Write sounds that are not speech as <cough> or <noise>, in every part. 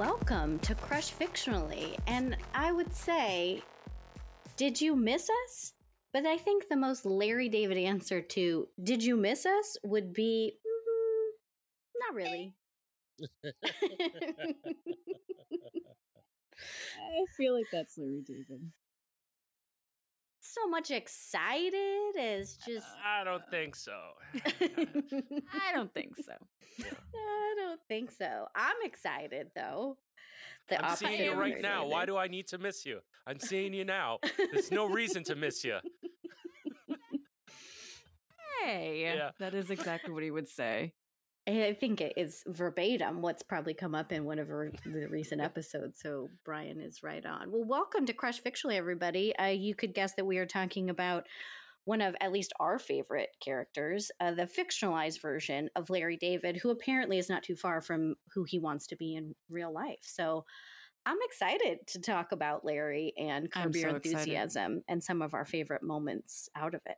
welcome to Crush Fictionally. And I would say, did you miss us? But I think the most Larry David answer to "Did you miss us?" would be mm, not really. <laughs> <laughs> I feel like that's Larry David. So much excited as just. I don't think so. <laughs> <laughs> I don't think so. I don't think so. I'm excited though. The I'm seeing you right now. Why do I need to miss you? I'm seeing you now. There's no reason to miss you. <laughs> Hey, Yeah. that is exactly what he would say. I think it is verbatim what's probably come up in one of our, the recent episodes. So Brian is right on. Well, welcome to Crush Fictionally, everybody. Uh, you could guess that we are talking about one of at least our favorite characters, uh, the fictionalized version of Larry David, who apparently is not too far from who he wants to be in real life. So I'm excited to talk about Larry and Curb Your so excited. Enthusiasm and some of our favorite moments out of it.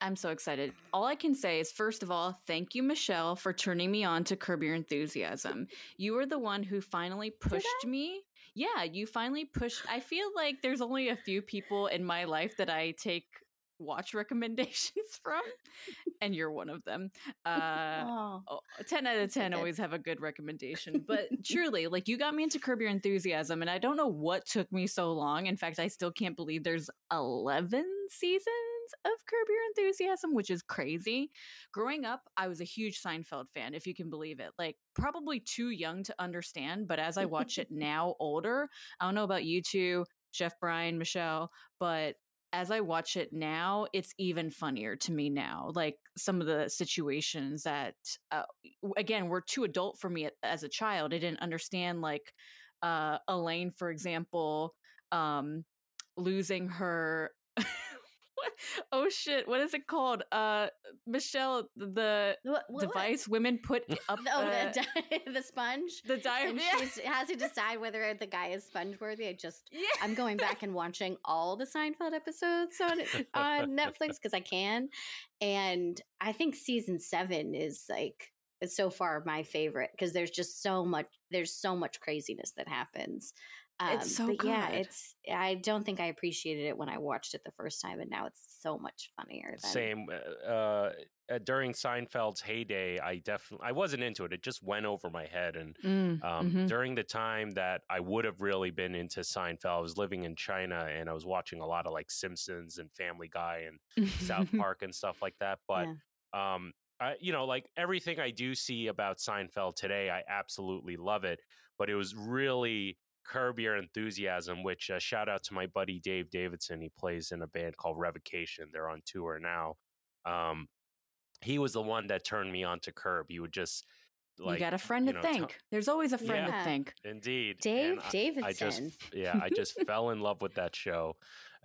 I'm so excited. All I can say is, first of all, thank you, Michelle, for turning me on to Curb Your Enthusiasm. You were the one who finally pushed me. Yeah, you finally pushed. I feel like there's only a few people in my life that I take watch <laughs> recommendations from, and you're one of them. Uh, oh. Oh, 10 out of 10 Okay. always have a good recommendation. <laughs> But truly, like you got me into Curb Your Enthusiasm, and I don't know what took me so long. In fact, I still can't believe there's 11 seasons of Curb Your Enthusiasm, which is crazy. Growing up, I was a huge Seinfeld fan, if you can believe it. Like, probably too young to understand, but as I watch it <laughs> now, older, I don't know about you two, Chef Brian, Michelle, but as I watch it now, it's even funnier to me now. Like some of the situations that, uh, again, were too adult for me as a child. I didn't understand, like uh, Elaine, for example, um, losing her. <laughs> what? <laughs> Oh shit! What is it called? Uh, Michelle, the What- what- device women put <laughs> up. Oh, uh, the, di- <laughs> the sponge. the diary. she has to decide whether the guy is sponge worthy. I just Yeah. I'm going back and watching all the Seinfeld episodes on on Netflix because I can, and I think season seven is like so far my favorite because there's just so much there's so much craziness that happens. Um, It's so but yeah, it's I don't think I appreciated it when I watched it the first time, and now it's so much funnier. Than, Same. Uh, uh, during Seinfeld's heyday, I definitely I wasn't into it. It just went over my head. And Mm, um, mhm. during the time that I would have really been into Seinfeld, I was living in China and I was watching a lot of like Simpsons and Family Guy and South <laughs> Park and stuff like that. But um, I, you know, like everything I do see about Seinfeld today, I absolutely love it. But it was really Curb Your Enthusiasm, which uh, shout out to my buddy Dave Davidson. He plays in a band called Revocation. They're on tour now. Um, he was the one that turned me on to Curb. He would just like you got a friend you to know, thank. tell- There's always a friend Yeah. to thank. Indeed, Dave And I- Davidson. I just, yeah, I just fell in love with that show,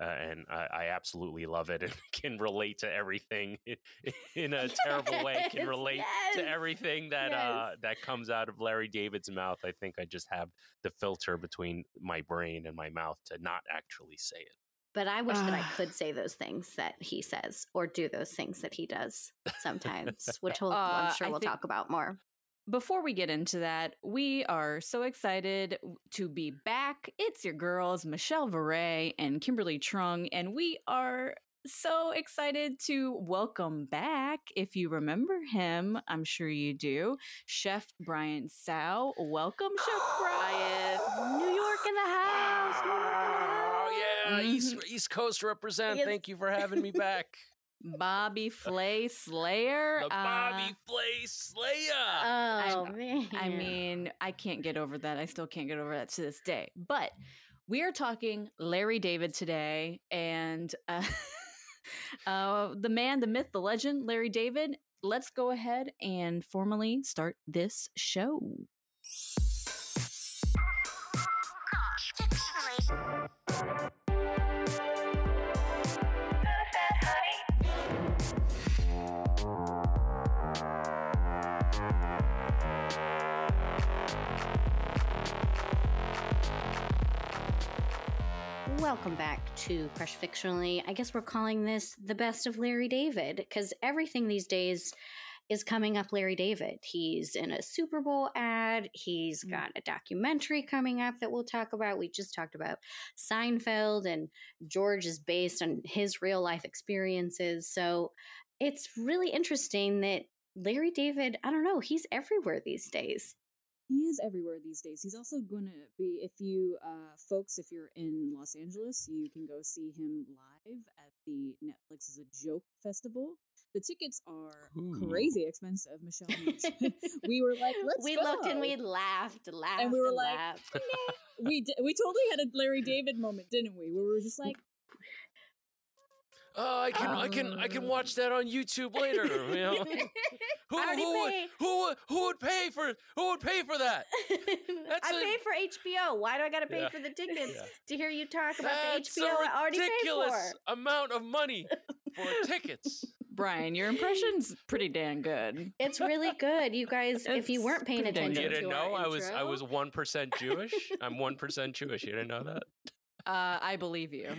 uh, and I, I absolutely love it, and <laughs> can relate to everything in, <laughs> in a terrible way. Can relate yes, to everything that uh, that comes out of Larry David's mouth. I think I just have the filter between my brain and my mouth to not actually say it. But I wish that I Ah. could say those things that he says or do those things that he does sometimes, which <laughs> we'll, Uh, I'm sure I we'll think- talk about more. Before we get into that, we are so excited to be back. It's your girls, Michelle Varay and Kimberly Trung, and we are so excited to welcome back, if you remember him, I'm sure you do, Chef Brian Tsao. Welcome, Chef Brian. <gasps> New York in the house. New York in the Oh yeah, East <laughs> East Coast represent. Yes. Thank you for having me back, <laughs> <laughs> Bobby Flay Slayer. the Uh, Bobby Flay Slayer. Oh I- man! I mean, I can't get over that. I still can't get over that to this day. But we are talking Larry David today, and uh, <laughs> uh, the man, the myth, the legend, Larry David. Let's go ahead and formally start this show. Welcome back to Crush Fictionally. I guess we're calling this the best of Larry David because everything these days is coming up Larry David. He's in a Super Bowl ad. He's mm. got a documentary coming up that we'll talk about. We just talked about Seinfeld, and George is based on his real life experiences. So it's really interesting that Larry David, I don't know, he's everywhere these days. He is everywhere these days. He's also going to be, if you uh, folks, if you're in Los Angeles, you can go see him live at the Netflix is a Joke Festival. The tickets are Ooh. crazy expensive. Michelle, <laughs> <laughs> we were like, let's we go. looked and we laughed, laughed, and we were like, laughed. <laughs> We d- we totally had a Larry David moment, didn't we? Where we were just like, Oh, I can, I can, I can watch that on YouTube later. You <laughs> know, <laughs> who, I already who, would, who, would, who would pay for, who would pay for that? <laughs> That's I a- paid for HBO. Why do I got to pay Yeah. for the tickets Yeah. to hear you talk about That's the HBO a I already paid ridiculous for? amount of money for tickets. Brian, your impression's pretty damn good. It's really good, you guys. if you weren't paying pretty attention, You didn't to our know I was, I was one percent Jewish. I'm one percent Jewish. You didn't know that? Uh, I believe you.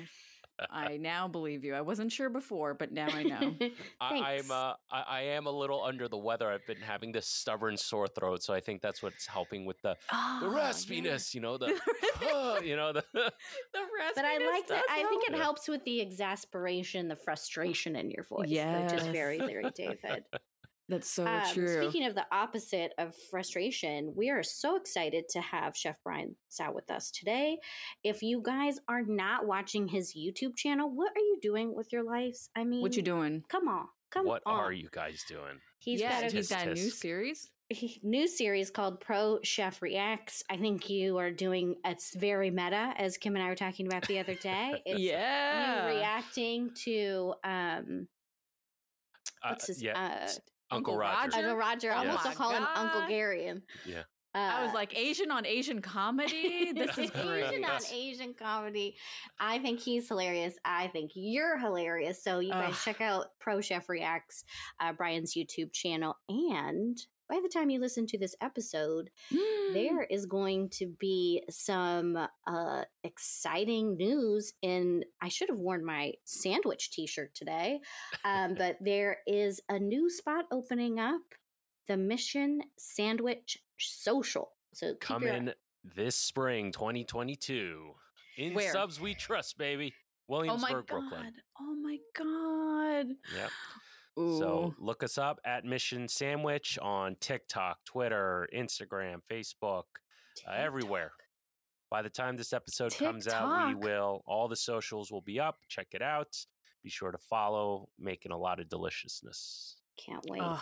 I now believe you. I wasn't sure before, but now I know. <laughs> I, Thanks. I'm, uh, I, I am a little under the weather. I've been having this stubborn sore throat, so I think that's what's helping with the, the Oh, raspiness. You know, <laughs> the, you know, the. The <laughs> But I like that. does I think it Yeah. helps with the exasperation, the frustration in your voice, which is Yes. very Larry David. That's so Um, true. Speaking of the opposite of frustration, we are so excited to have Chef Brian Tsao with us today. If you guys are not watching his YouTube channel, what are you doing with your lives? I mean, what you doing? Come on, come what on. are you guys doing? He's yeah, got a he's got a new Tisk tisk. series. <laughs> he- new series called Pro Chef Reacts. I think you are doing. It's very meta, as Kim and I were talking about the other day. <laughs> It's yeah. you reacting to um Uh, what's his yeah, uh s- Uncle Uncle Roger. Roger? Uncle Roger. I Yeah. almost Oh my call him Uncle God. Gary. Yeah. I was Uh, like Asian on Asian comedy. <laughs> This is great. Asian on Asian comedy. I think he's hilarious. I think you're hilarious. So you guys Ugh. check out Pro Chef Reacts, uh, Brian's YouTube channel. And by the time you listen to this episode, there is going to be some uh, exciting news in i should have worn my sandwich t-shirt today um, <laughs> but there is a new spot opening up the mission sandwich social so your- Coming this spring, 2022. In Where? subs we trust, baby. Williamsburg, oh my god. Brooklyn. Oh my god. Yep. Ooh. So look us up at Mission Sandwich on TikTok, Twitter, Instagram, Facebook, uh, everywhere. By the time this episode comes out, we will all the socials will be up. Check it out. Be sure to follow. Making a lot of deliciousness. can't wait Ugh.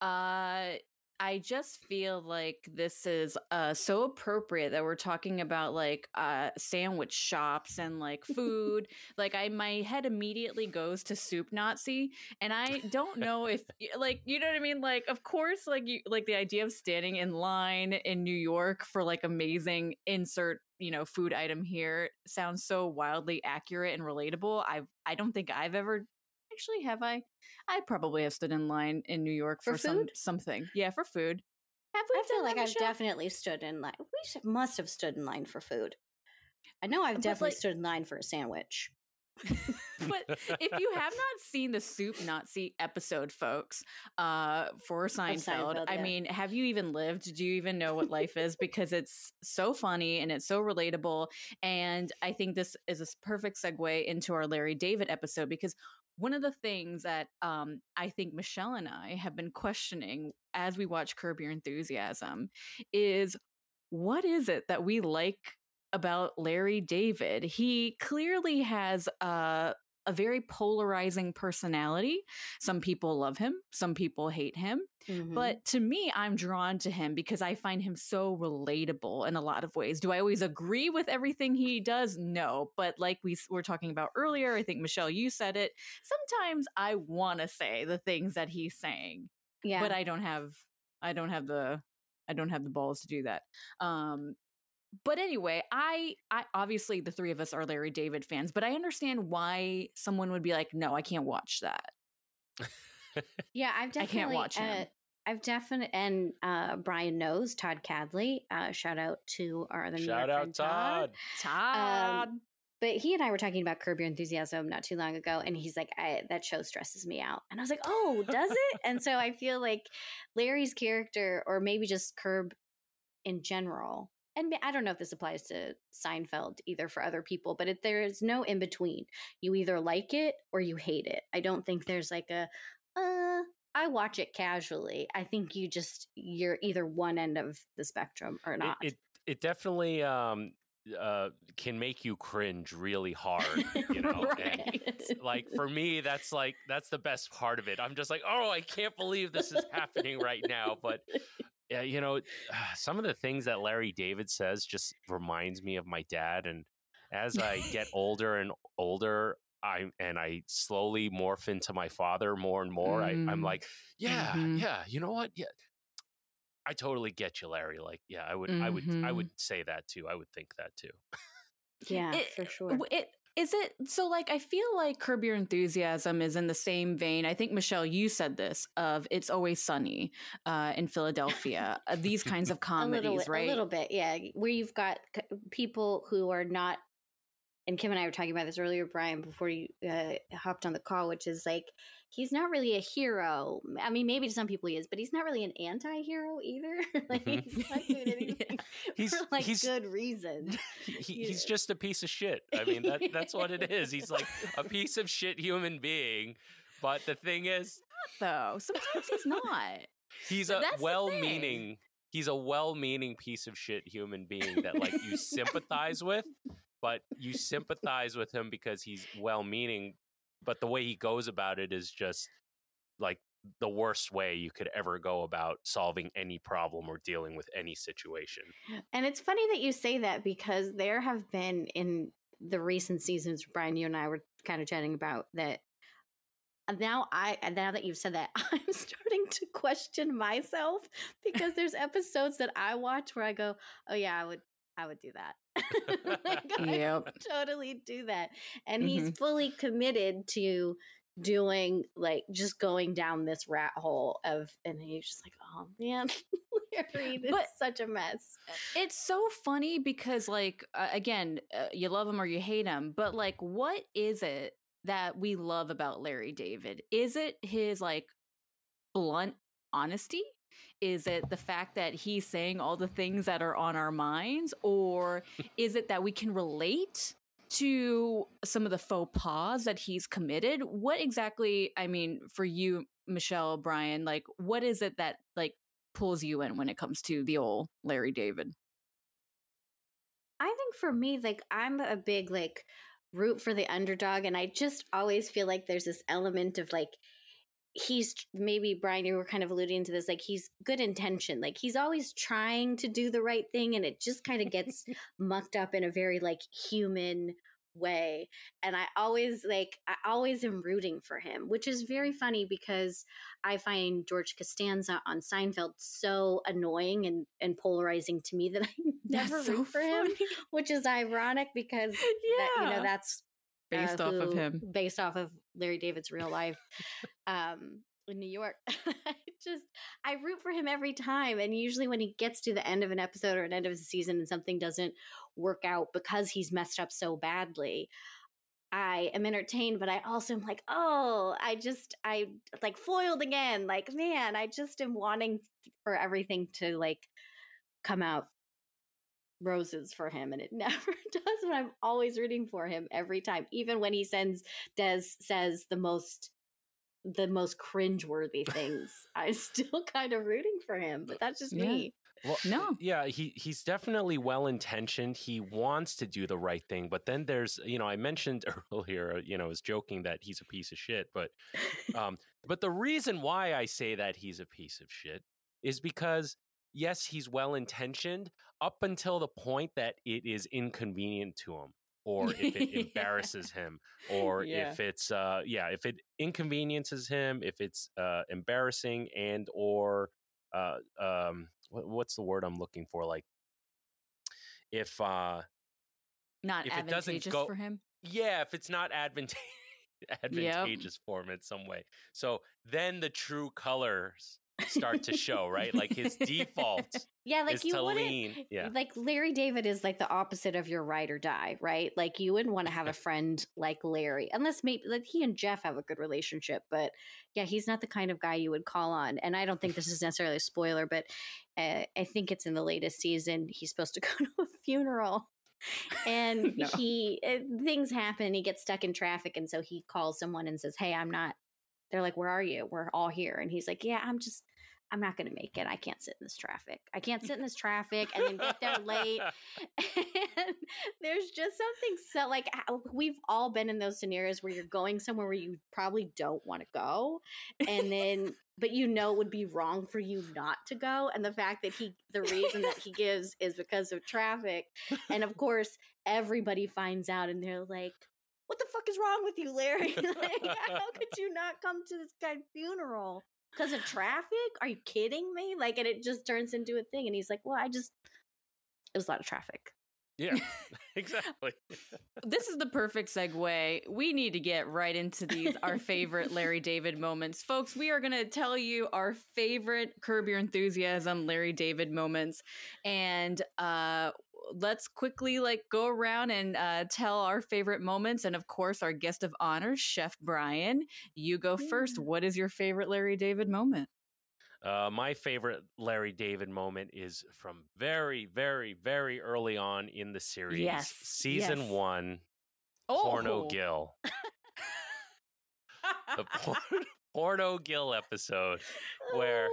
Uh, I just feel like this is uh so appropriate that we're talking about like uh sandwich shops and like food. <laughs> like I my head immediately goes to soup Nazi and I don't know if like you know what I mean like of course like you like the idea of standing in line in New York for like amazing insert you know food item here sounds so wildly accurate and relatable. I I don't think I've ever actually have I I probably have stood in line in New York For for, some something. Yeah, for food. Have we I feel like I've Michelle? definitely stood in line we should, must have stood in line for food i know i've But, definitely like- stood in line for a sandwich <laughs> but if you have not seen the Soup Nazi episode, folks, uh, for <laughs> Seinfeld, Seinfeld, I yeah. mean, have you even lived? Do you even know what life is? <laughs> Because it's so funny and it's so relatable. And I think this is a perfect segue into our Larry David episode because one of the things that um, I think Michelle and I have been questioning as we watch Curb Your Enthusiasm is what is it that we like about Larry David? He clearly has a, a very polarizing personality. Some people love him, some people hate him. Mhm. But to me, I'm drawn to him because I find him so relatable in a lot of ways. Do I always agree with everything he does? No. But like we were talking about earlier, I think Michelle, you said it. Sometimes I want to say the things that he's saying, yeah but I don't have, I don't have the, I don't have the balls to do that. Um, but anyway, I, I obviously the three of us are Larry David fans, but I understand why someone would be like, no, I can't watch that. Yeah, I've definitely I can't watch him. Uh, I've definitely, and uh, Brian knows Todd Cadley. Uh, shout out to our other Shout York out Todd. Todd. Todd. but he and I were talking about Curb Your Enthusiasm not too long ago, and he's like, "That show stresses me out," and I was like, "Oh, does it?" and so I feel like Larry's character, or maybe just Curb in general, and I don't know if this applies to Seinfeld either for other people, but it, there is no in between. You either like it or you hate it. I don't think there's like a, uh, I watch it casually. I think you just you're either one end of the spectrum or not. It it, it definitely um uh can make you cringe really hard, <laughs> you know. right. And like for me that's like that's the best part of it. I'm just like, "Oh, I can't believe this is happening right now." But <laughs> yeah, you know, <sighs> some of the things that Larry David says just reminds me of my dad and as I get <laughs> older and older, I and I slowly morph into my father more and more. Mm. I, I'm like, yeah, mm-hmm. yeah, you know what? Yeah. I totally get you, Larry. Like, yeah, I would, mm-hmm. I would, I Mm-hmm. would say that too. I would think that too. yeah, It- for sure. It is it so like I feel like Curb Your Enthusiasm is in the same vein. I think Michelle, you said this of It's Always Sunny uh, in Philadelphia. uh, these kinds of <laughs> a comedies, little, right? A little bit, yeah. Where you've got people who are not, and Kim and I were talking about this earlier, Brian, before you uh, hopped on the call, which is like he's not really a hero. I mean, maybe to some people he is, but he's not really an anti-hero either. <laughs> like Mhm. he's not doing <laughs> anything <laughs> He's for like he's good reason. he, he- Yeah. he's just a piece of shit. I mean, that that's what it is. He's like a piece of shit human being. But the thing is, Though sometimes he's not. he's a the thing. well-meaning he's a well-meaning piece of shit human being that like you sympathize with but you <laughs> sympathize with him because he's well-meaning but the way he goes about it is just like the worst way you could ever go about solving any problem or dealing with any situation And it's funny that you say that because there have been in the recent seasons, Brian, you and I were kind of chatting about that. Uh, now I uh, now that you've said that, <laughs> I'm starting to question myself because there's episodes that I watch where I go, "Oh yeah, I would, I would do that." <laughs> like, I Yep. would totally do that. And he's fully committed to doing like just going down this rat hole of, and he's just like, "Oh man, <laughs> Larry, this But- is such a mess." It's so funny because, like, uh, again, uh, you love him or you hate him, but like, what is it that we love about Larry David? Is it his like blunt honesty? Is it the fact that he's saying all the things that are on our minds, or is it that we can relate? To some of the faux pas that he's committed. What exactly, I mean, for you, Michelle, Brian, like, what is it that like pulls you in when it comes to the old Larry David? I think for me, like I'm a big like root for the underdog, and I just always feel like there's this element of like he's maybe Brian, you were kind of alluding to this, like he's good intention, like he's always trying to do the right thing, and it just kind of gets <laughs> mucked up in a very like human way and i always like i always am rooting for him which is very funny because i find george costanza on seinfeld so annoying and, and polarizing to me that <laughs> i never That's root so for him which is ironic because <laughs> that, you know Yeah. that's uh, Based off of him. based off of larry david's real life um in new york. <laughs> I just i root for him every time and usually when he gets to the end of an episode or an end of a season and something doesn't work out because he's messed up so badly i am entertained but i also am like oh i just i like foiled again. Like man i just am wanting for everything to like come out roses for him and it <laughs> never <laughs> does but i'm always rooting for him every time even when he sends des says the most the most cringeworthy things <laughs> i'm still kind of rooting for him but that's just Yeah. me Well, No. yeah, he he's definitely well intentioned. He wants to do the right thing, but then there's, you know, I mentioned earlier, you know, I was joking that he's a piece of shit, but um, but the reason why I say that he's a piece of shit is because yes, he's well intentioned up until the point that it is inconvenient to him. <laughs> Or if it Yeah. embarrasses him, or Yeah. if it's uh yeah, if it inconveniences him, if it's uh embarrassing and or uh um what, what's the word I'm looking for? Like if uh Not If it doesn't advantageous go- for him. yeah, if it's not advantageous <laughs> advantageous for him in some way. So then the true colors start to show, right? Like his default <laughs> yeah, like you wouldn't. Yeah. like Larry David is like the opposite of your ride or die, right? Like you wouldn't want to have a <laughs> friend like Larry, unless maybe like he and Jeff have a good relationship. But yeah, he's not the kind of guy you would call on. And I don't think this is <laughs> necessarily a spoiler, but uh, I think it's in the latest season. He's supposed to go to a funeral. And No. he uh, things happen. He gets stuck in traffic, and so he calls someone and says, "Hey, I'm not." They're like, "Where are you? We're all here." And he's like, "Yeah, I'm just I'm not going to make it. I can't sit in this traffic. I can't sit in this traffic and then get there late. <laughs> <laughs> and there's just something so like uh, we've all been in those scenarios where you're going somewhere where you probably don't want to go. And then, <laughs> but you know, it would be wrong for you not to go. And the fact that he, the reason that he gives is because of traffic. And of course, everybody finds out and they're like, what the fuck is wrong with you, Larry? like, how could you not come to this guy's funeral? Because of traffic? Are you kidding me? Like, and it just turns into a thing. And he's like, well, I just, it was a lot of traffic. yeah, <laughs> <laughs> exactly. <laughs> this is the perfect segue. We need to get right into these our favorite Larry David moments. Folks, we are going to tell you our favorite Curb Your Enthusiasm Larry David moments and uh let's quickly like go around and uh tell our favorite moments and of course our guest of honor, Chef Brian. You go first. What is your favorite Larry David moment? Uh, my favorite Larry David moment is from very, very, very early on in the series, Yes, season yes. one, Oh, Porno Gil. <laughs> The por- <laughs> Porno Gil episode. Where-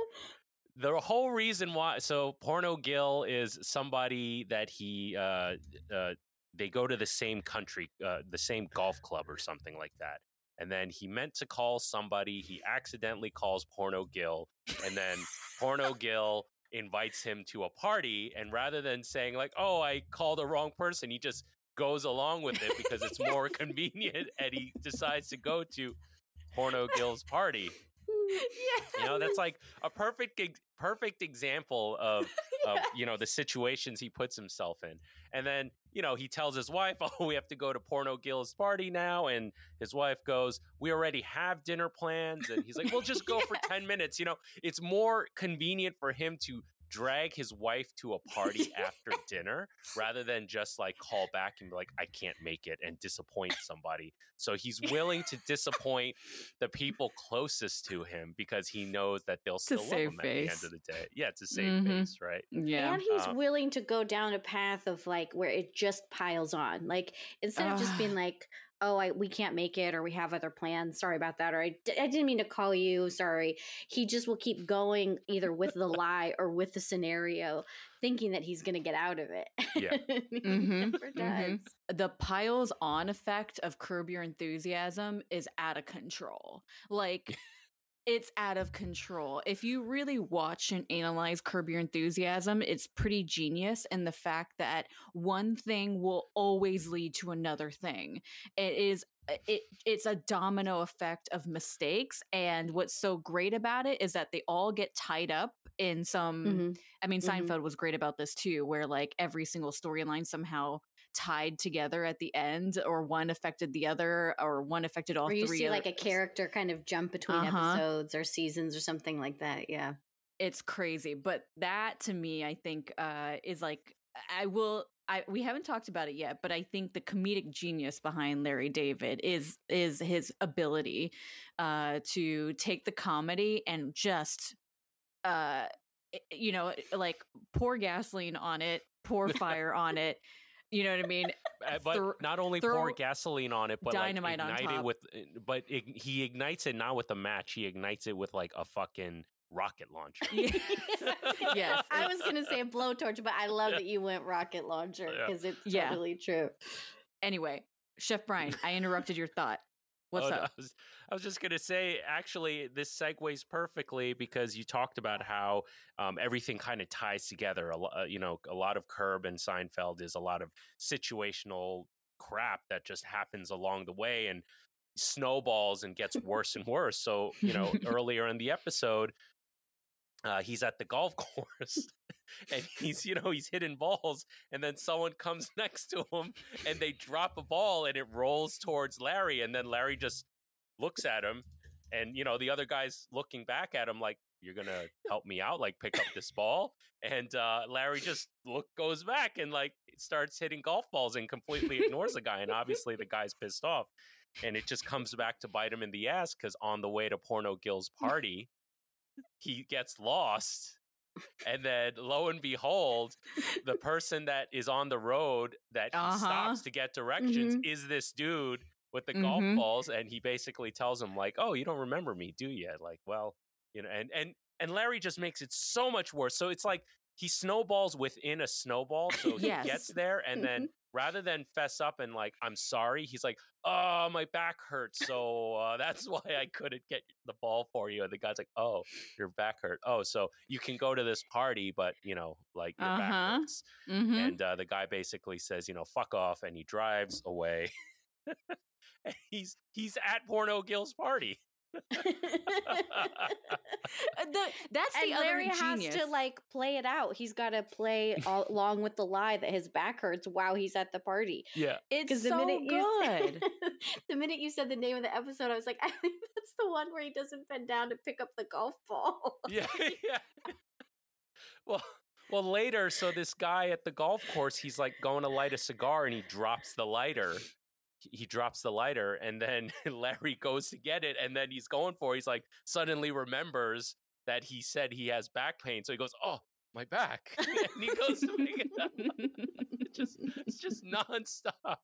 the whole reason why so porno gil is somebody that he uh uh they go to the same country uh the same golf club or something like that. And then he meant to call somebody he accidentally calls porno gil and then porno gil invites him to a party and rather than saying like oh i called the wrong person he just goes along with it because it's more <laughs> convenient and he decides to go to porno gill's party <laughs> know that's like <laughs> a perfect perfect example of <laughs> of you know the situations he puts himself in. And then you know he tells his wife <laughs> oh we have to go to porno gil's party now and his wife goes we already have dinner plans and he's like well just go for 10 minutes you know? It's more convenient for him to drag his wife to a party <laughs> after dinner rather than just like call back and be like i can't make it and disappoint somebody so he's willing to disappoint the people closest to him because he knows that they'll still love save him at the end of the day. Yeah, to save Mhm. face, right? Yeah. And he's Uh, willing to go down a path of like where it just piles on. Like instead of just being <sighs> like, "Oh, I we can't make it," or "We have other plans." Sorry about that. Or I, d- I didn't mean to call you. Sorry. He just will keep going either with the lie or with the scenario, thinking that he's going to get out of it. Yeah. And <laughs> he Mhm, never does. mhm. the piles on effect of curb your enthusiasm is out of control like it's out of control if you really watch and analyze curb your enthusiasm it's pretty genius in the fact that one thing will always lead to another thing it is uh, it it's a domino effect of mistakes and what's so great about it is that they all get tied up in some Mhm. I mean, Mhm. Seinfeld was great about this too, where like every single storyline somehow tied together at the end, or one affected the other, or one affected all Or you three. see like a character kind of jump between Uh-huh. episodes or seasons or something like that. Yeah. It's crazy, but that to me, I think, uh, is like I will. I we haven't talked about it yet, but I think the comedic genius behind Larry David is is his ability uh, to take the comedy and just uh, you know, like pour gasoline on it, pour <laughs> fire on it. You know what I mean? Uh, But Thro- not only pour gasoline on it, but dynamite on like ignite it top. with. uh, But ig- he ignites it not with a match. He ignites it with like a fucking rocket launcher. Yeah. <laughs> yes, I was going to say a blowtorch, but I love that you went rocket launcher Yeah. because it's Yeah. totally true. Anyway, Chef Brian, I interrupted your thought. What's Oh, no, up? I was, I was just gonna say, actually, this segues perfectly because you talked about how um, everything kind of ties together. A lo- uh, you know, a lot of Curb and Seinfeld is a lot of situational crap that just happens along the way and snowballs and gets <laughs> worse and worse. So, you know, <laughs> earlier in the episode, uh, he's at the golf <laughs> course and he's you know he's hitting balls and then someone comes next to him and they drop a ball and it rolls towards larry and then larry just looks at him and you know the other guy's looking back at him like you're gonna help me out, like pick up this ball. And uh, Larry just look goes back and like starts hitting golf balls and completely ignores the guy. And obviously the guy's pissed off. And it just comes back to bite him in the ass because on the way to Porno Gil's party, he gets lost. And then lo and behold, the person that is on the road that he Uh-huh. stops to get directions Mhm. is this dude with the golf Mhm. balls and he basically tells him like oh you don't remember me do you like well you know and and and larry just makes it so much worse so it's like he snowballs within a snowball <laughs> so he Yes. gets there and then rather than fess up and like i'm sorry he's like oh my back hurts so uh, that's <laughs> why i couldn't get the ball for you and the guy's like oh your back hurt oh so you can go to this party but you know like your Uh-huh. back hurts Mm-hmm. and uh, the guy basically says, you know, fuck off, and he drives away. <laughs> And <laughs> he's he's at Porno Gil's party. <laughs> the, that's the and Larry other has genius. to like play it out. He's got to play all, <laughs> along with the lie that his back hurts while he's at the party. Yeah, it's the so minute you good. said, the minute you said the name of the episode, I was like, I think that's the one where he doesn't bend down to pick up the golf ball. yeah, yeah. well, well, later, so this guy at the golf course, he's like going to light a cigar, and he drops the lighter. He- drops the lighter, and then <laughs> Larry goes to get it, and then he's going for. it. He's like suddenly remembers that he said he has back pain, so he goes, "Oh, my back," <laughs> and he goes to pick it up. <laughs> It's just, it's just nonstop.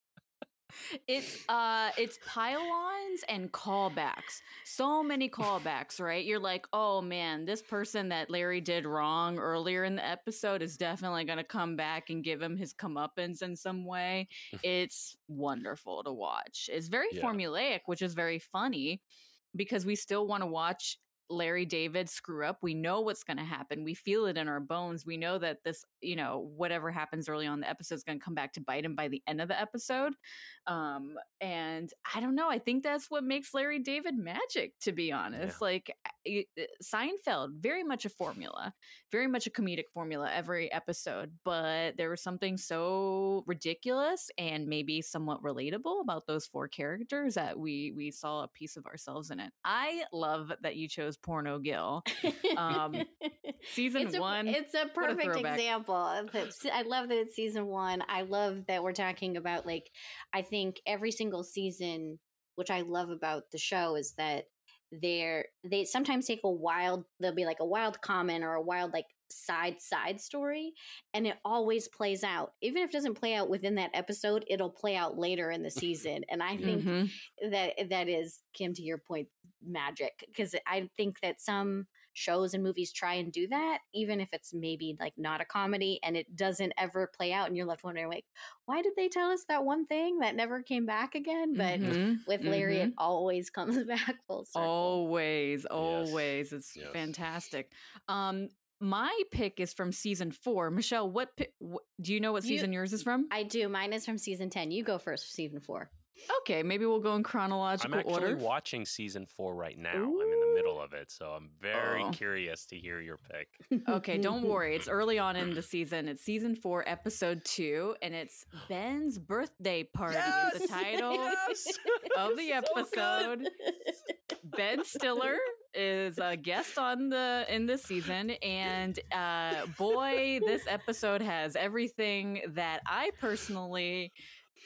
It's uh it's pylons and callbacks. So many callbacks right? You're like oh man this person that larry did wrong earlier in the episode is definitely going to come back and give him his comeuppance in some way. <laughs> It's wonderful to watch. It's very Yeah. formulaic which is very funny because we still want to watch Larry David screw up. We know what's going to happen. We feel it in our bones. We know that this, you know, whatever happens early on in the episode is going to come back to bite him by the end of the episode. Um, and I don't know. I think that's what makes Larry David magic, to be honest. Like I- I- Seinfeld, very much a formula, very much a comedic formula every episode, but there was something so ridiculous and maybe somewhat relatable about those four characters that we we saw a piece of ourselves in it. I love that you chose Porno Gil. Um, <laughs> Season it's a, one, It's a perfect throwback. example. I love that it's season one. I love that we're talking about like I think every single season, which I love about the show, is that they're they sometimes take a wild there'll be like a wild comment or a wild like side side story and it always plays out even if it doesn't play out within that episode it'll play out later in the season and i think Mhm. that that is kim to your point magic because i think that some shows and movies try and do that even if it's maybe like not a comedy and it doesn't ever play out and you're left wondering like why did they tell us that one thing that never came back again but Mhm. with larry Mhm. it always <laughs> comes back full circle Always, always. It's Yes. fantastic. Um, my pick is from season four. Michelle, what, pi- wh- do you know what You- season yours is from? i do mine is from season 10 you go first for season 4 okay, maybe we'll go in chronological order. I'm actually order. watching season four right now. I'm in the middle of it, so I'm very Oh. curious to hear your pick. okay, don't worry. It's early on in the season. It's season four, episode two, and it's Ben's birthday party. is the title of the <laughs> episode. Ben Stiller is a guest on the in this season, and uh, boy, this episode has everything that I personally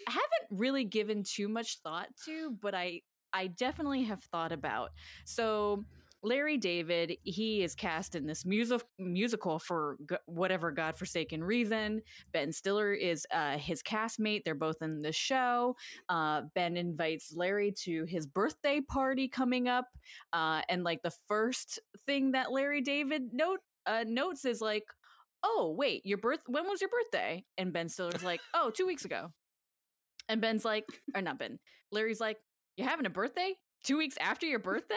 haven't really given too much thought to, but I I definitely have thought about. So. Larry David, he is cast in this music musical for g- whatever godforsaken reason. Ben Stiller is uh, his castmate. They're both in the show. Uh, ben invites Larry to his birthday party coming up, uh, and like the first thing that Larry David note uh, notes is like, "Oh, wait, your birth? When was your birthday?" And Ben Stiller's like, <laughs> "Oh, two weeks ago." And Ben's like, or not Ben. Larry's like, "You're having a birthday two weeks after your birthday?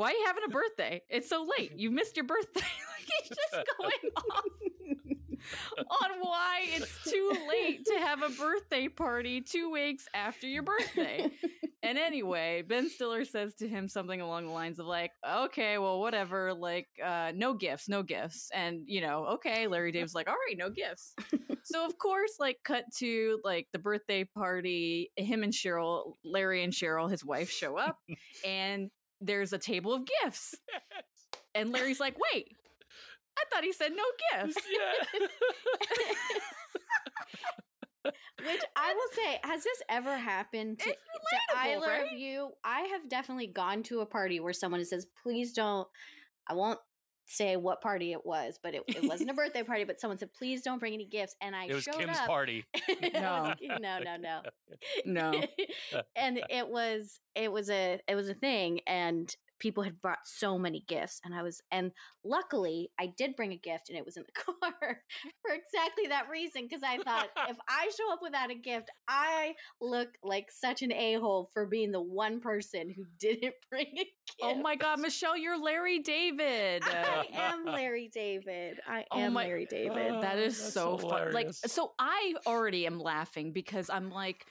Why are you having a birthday? It's so late. <laughs> You missed your birthday." <laughs> like he's just <laughs> going off on why it's too late to have a birthday party two weeks after your birthday. and anyway, Ben Stiller says to him something along the lines of like, "Okay, well, whatever. Like, uh, no gifts, no gifts." And you know, okay, Larry Dave's like, "All right, no gifts." so of course, like, cut to like the birthday party. Him and Cheryl, Larry and Cheryl, his wife, show up, and there's a table of gifts. And Larry's like, wait, I thought he said no gifts. <laughs> Yeah. <laughs> Which I will say, has this ever happened to, It's to either right? of you? I have definitely gone to a party where someone says, please don't, I won't say what party it was, but it, it wasn't a <laughs> birthday party, but someone said, please don't bring any gifts. And I it was showed Kim's up. party. <laughs> It was- no, no, no. No. <laughs> and it was it was a it was a thing and people had brought so many gifts and I was and luckily I did bring a gift and it was in the <laughs> car for exactly that reason because I thought <laughs> if I show up without a gift I look like such an a-hole for being the one person who didn't <laughs> bring a gift. Oh my God, Michelle, you're Larry David. I am Larry David. I Oh am my- Larry David. Oh, that is oh, that's so fun. Like, so I already am laughing because I'm like,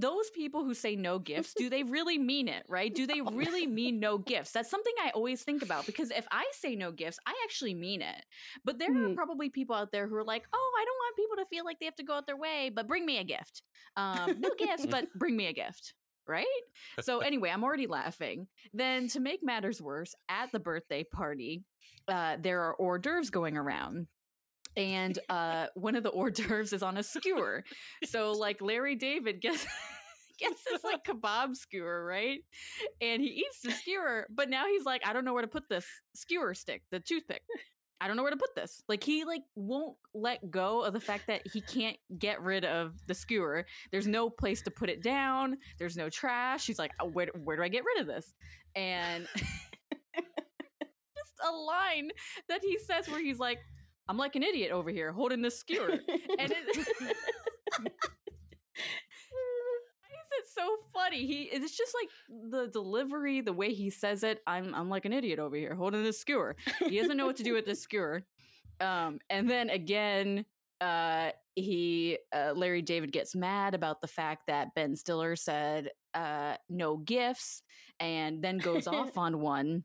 those people who say no gifts, do they really mean it, right? Do they <laughs> really mean no gifts? That's something I always think about because if I say no gifts, I actually mean it. But there are Mhm. probably people out there who are like, oh, I don't want people to feel like they have to go out their way, but bring me a gift. Um, no gifts, but <laughs> bring me a gift. Right? So, <laughs> anyway, I'm already laughing. Then, to make matters worse, at the birthday party, uh, there are hors d'oeuvres going around. And uh, one of the hors d'oeuvres is on a skewer. So, like, Larry David gets. <laughs> Gets this like kebab skewer, right? And he eats the skewer, but now he's like, I don't know where to put this skewer stick, the toothpick. I don't know where to put this. Like he like won't let go of the fact that he can't get rid of the skewer. There's no place to put it down. There's no trash. He's like, "Oh, where where do I get rid of this? And <laughs> just a line that he says where he's like, I'm like an idiot over here holding this skewer. And it <laughs> why is it so funny? He it's just like the delivery, the way he says it. I'm I'm like an idiot over here holding this skewer. He doesn't know what to do with this skewer. Um, and then again, uh, he uh, Larry David gets mad about the fact that Ben Stiller said uh, no gifts, and then goes off <laughs> on one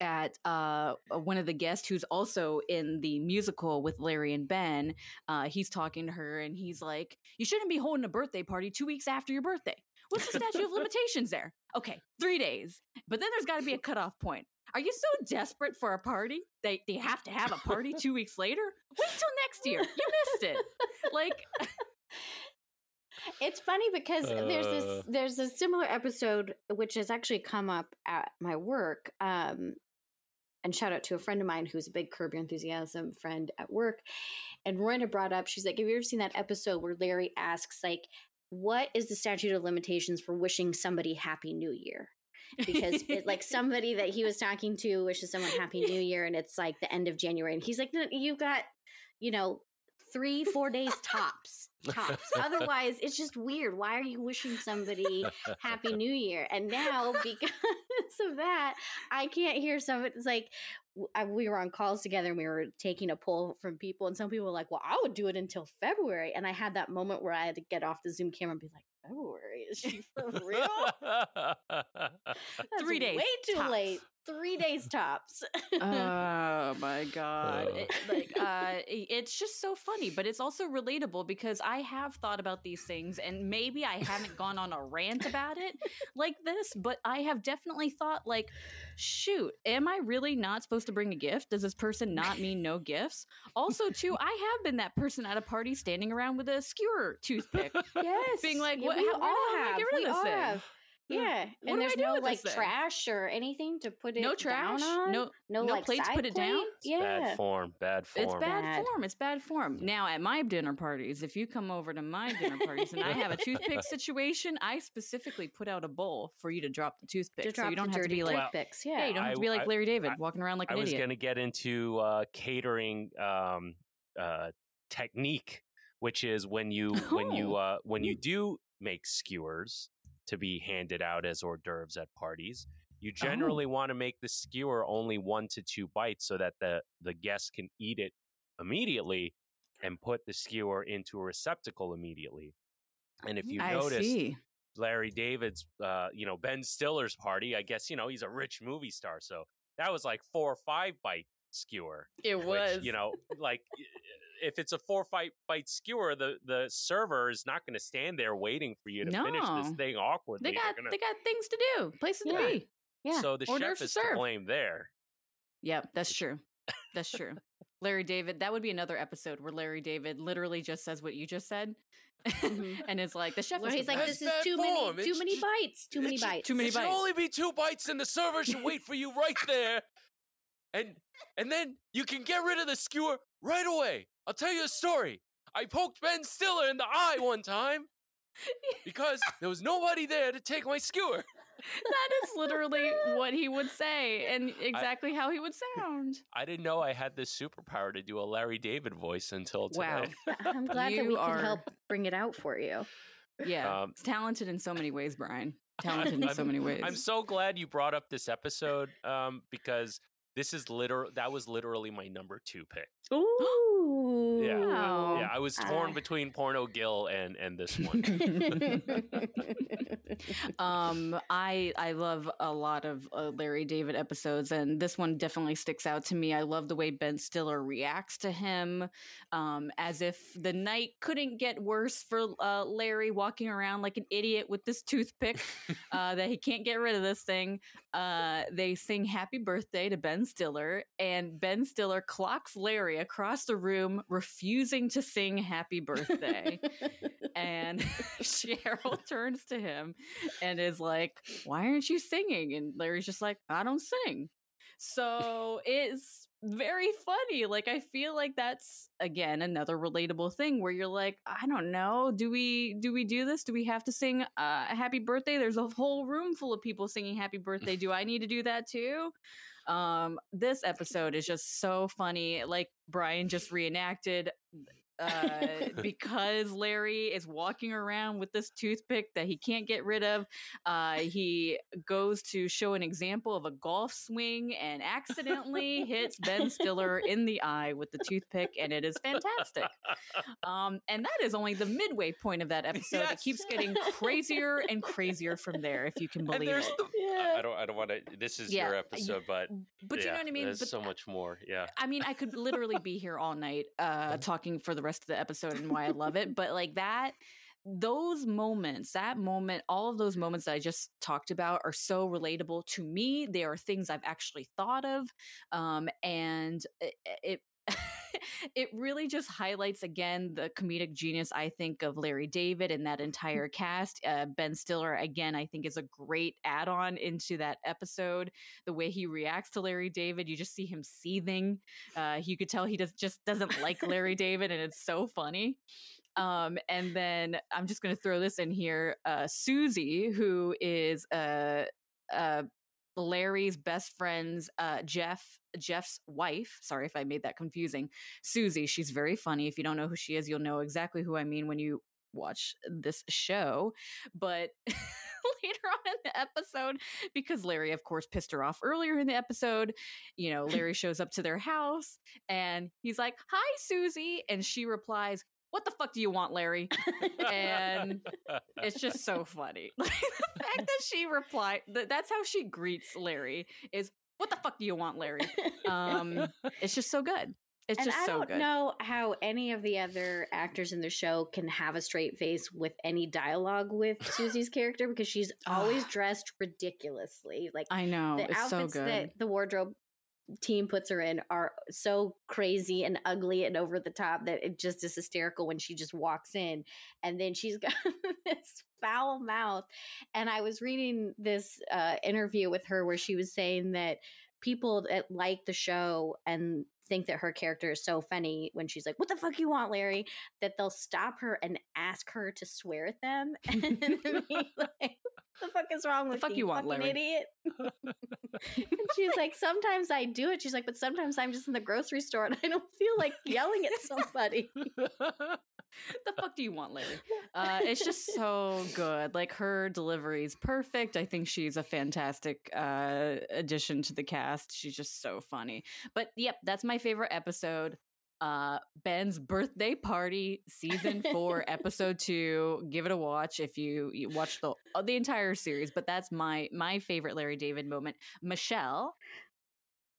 at uh one of the guests who's also in the musical with Larry and Ben uh he's talking to her and he's like you shouldn't be holding a birthday party 2 weeks after your birthday. What's the statute of <laughs> limitations there? Okay 3 days. But then there's got to be a cutoff point. Are you so desperate for a party they they have to have a party 2 weeks later? Wait till next year. You missed it. Like <laughs> It's funny because there's Uh. this there's a similar episode which has actually come up at my work. Um, and shout out to a friend of mine who's a big Curb Your Enthusiasm friend at work. And Royna brought up, she's like, "Have you ever seen that episode where Larry asks like, what is the statute of limitations for wishing somebody Happy New Year?" because it, like <laughs> somebody that he was talking to wishes someone happy new <laughs> year and it's like the end of january and he's like no, you got you know three four days tops <laughs> otherwise it's just weird. Why are you wishing somebody happy <laughs> new year? And now <laughs> because of that i can't hear some it's like we were on calls together and we were taking a poll from people and some people were like well i would do it until february. And i had that moment where i had to get off the zoom camera and be like february? Is she for real? Three days, Way too tops. late. Three days tops. <laughs> oh my god Uh. It- like uh it's just so funny but it's also relatable because i have thought about these things and maybe i haven't gone on a rant about it like this but i have definitely thought like shoot am i really not supposed to bring a gift does this person not mean no gifts also too i have been that person at a party standing around with a skewer toothpick <laughs> yes. Being like, what- we how- all have. get rid of we this all thing? have. Yeah. What and do I there's do no with like trash or anything to put it no down trash on. no no, no like plates side put it plate? down? It's Yeah. bad form. Bad form. It's bad, Bad. form. It's bad form. Now, at my dinner parties, if you come over to my dinner parties and I have a toothpick <laughs> situation, I specifically put out a bowl for you to drop the toothpick, To so you don't the have to be like, toothpicks. yeah, Yeah. you don't have to be like I- Larry David I- walking around like an idiot. I an was idiot. going to get into uh, catering um, uh, technique, which is when you when you <laughs> uh, when you do make skewers to be handed out as hors d'oeuvres at parties. You Oh. generally want to make the skewer only one to two bites so that the the guest can eat it immediately and put the skewer into a receptacle immediately. And if you I notice, see. Larry David's, uh, you know, Ben Stiller's party. I guess you know he's a rich movie star, so that was like four or five bite skewer. It Which, you know, like if it's a four fight bite skewer, the the server is not going to stand there waiting for you to finish this No. thing awkwardly. they got They're gonna- they got things to do, places Yeah. to be. Yeah. so the hors chef d'oeuvres to is to serve. blame there. Yep, that's true. That's true. <laughs> Larry David, that would be another episode where Larry David literally just says what you just said. Mm-hmm. <laughs> and it's like the chef where he's like, "This is too form. many, too many bites, too many bites, too many it bites." Should only be two bites, and the server should wait for you right there, <laughs> and and then you can get rid of the skewer right away. I'll tell you a story. I poked Ben Stiller in the eye one time because <laughs> there was nobody there to take my skewer that is literally what he would say and exactly I, how he would sound. I didn't know I had this superpower to do a Larry David voice until today. Wow. <laughs> I'm <laughs> glad you that we are... can help bring it out for you. Yeah. Um, talented in so many ways, Brian. Talented in so many ways. I'm so glad you brought up this episode um, because this is literal. That was literally my number two pick. Ooh, yeah, wow. yeah. I was torn uh. between Porno Gil and and this one. <laughs> <laughs> um, I I love a lot of uh, Larry David episodes, and this one definitely sticks out to me. I love the way Ben Stiller reacts to him, um, as if the night couldn't get worse for uh, Larry walking around like an idiot with this toothpick <laughs> uh, that he can't get rid of this thing. Uh, they sing "Happy Birthday" to Ben Stiller, and Ben Stiller clocks Larry across the room, refusing to sing Happy Birthday. <laughs> and <laughs> Cheryl turns to him and is like, Why aren't you singing? And Larry's just like, I don't sing. So it's very funny. Like I feel like that's again another relatable thing where you're like, I don't know, do we do we do this? Do we have to sing uh, happy birthday? There's a whole room full of people singing happy birthday. <laughs> Do I need to do that too? Um this episode is just so funny. Like Brian just reenacted uh, <laughs> because Larry is walking around with this toothpick that he can't get rid of. Uh, he goes to show an example of a golf swing and accidentally hits Ben Stiller <laughs> in the eye with the toothpick, and it is fantastic. Um, and that is only the midway point of that episode. Yes. It keeps getting crazier and <laughs> crazier from there, if you can believe it. The, yeah. I don't. I don't want to. This is yeah. your episode, but but yeah, you know what I mean. There's but, so much more. Yeah. I mean, I could literally be here all night uh, talking for the rest rest of the episode and why I love it. <laughs> But like that, those moments, that moment, all of those moments that I just talked about are so relatable to me. They are things I've actually thought of. Um, and it, it <laughs> <laughs> it really just highlights again the comedic genius I think of Larry David and that entire cast. Uh, ben Stiller again, I think is a great add-on into that episode. The way he reacts to Larry David, you just see him seething. Uh, you could tell he does just doesn't like Larry <laughs> David, and it's so funny. Um, and then I'm just going to throw this in here. Uh, Susie, who is a, a Larry's best friend's uh, Jeff, Jeff's wife. Sorry if I made that confusing. Susie, she's very funny. If you don't know who she is, you'll know exactly who I mean when you watch this show. But <laughs> later on in the episode, because Larry, of course, pissed her off earlier in the episode, you know, <laughs> Larry shows up to their house and he's like, Hi, Susie. And she replies, what the fuck do you want, Larry? <laughs> and it's just so funny. Fact that she replied, that, that's how she greets Larry is, what the fuck do you want, Larry? Um, it's just so good. It's just so good and just I so don't good. know how any of the other actors in the show can have a straight face with any dialogue with Susie's character because she's always <sighs> dressed ridiculously. Like I know the outfits so that the wardrobe team puts her in are so crazy and ugly and over the top that it just is hysterical when she just walks in and then she's got <laughs> this foul mouth and i was reading this uh, interview with her where she was saying that people that like the show and think that her character is so funny when she's like, "What the fuck you want, Larry?" That they'll stop her and ask her to swear at them, <laughs> and be <laughs> like, the fuck is wrong with the fuck you, you want, Larry? idiot? <laughs> And she's like, sometimes I do it. She's like, but sometimes I'm just in the grocery store and I don't feel like yelling at somebody. <laughs> the fuck do you want, Larry? <laughs> Uh, it's just <laughs> so good. Like her delivery is perfect. I think she's a fantastic uh, addition to the cast. She's just so funny. But yep, that's my favorite episode uh, Ben's birthday party, season four, episode two. Give it a watch if you, you watch the the entire series. But that's my my favorite Larry David moment. Michelle,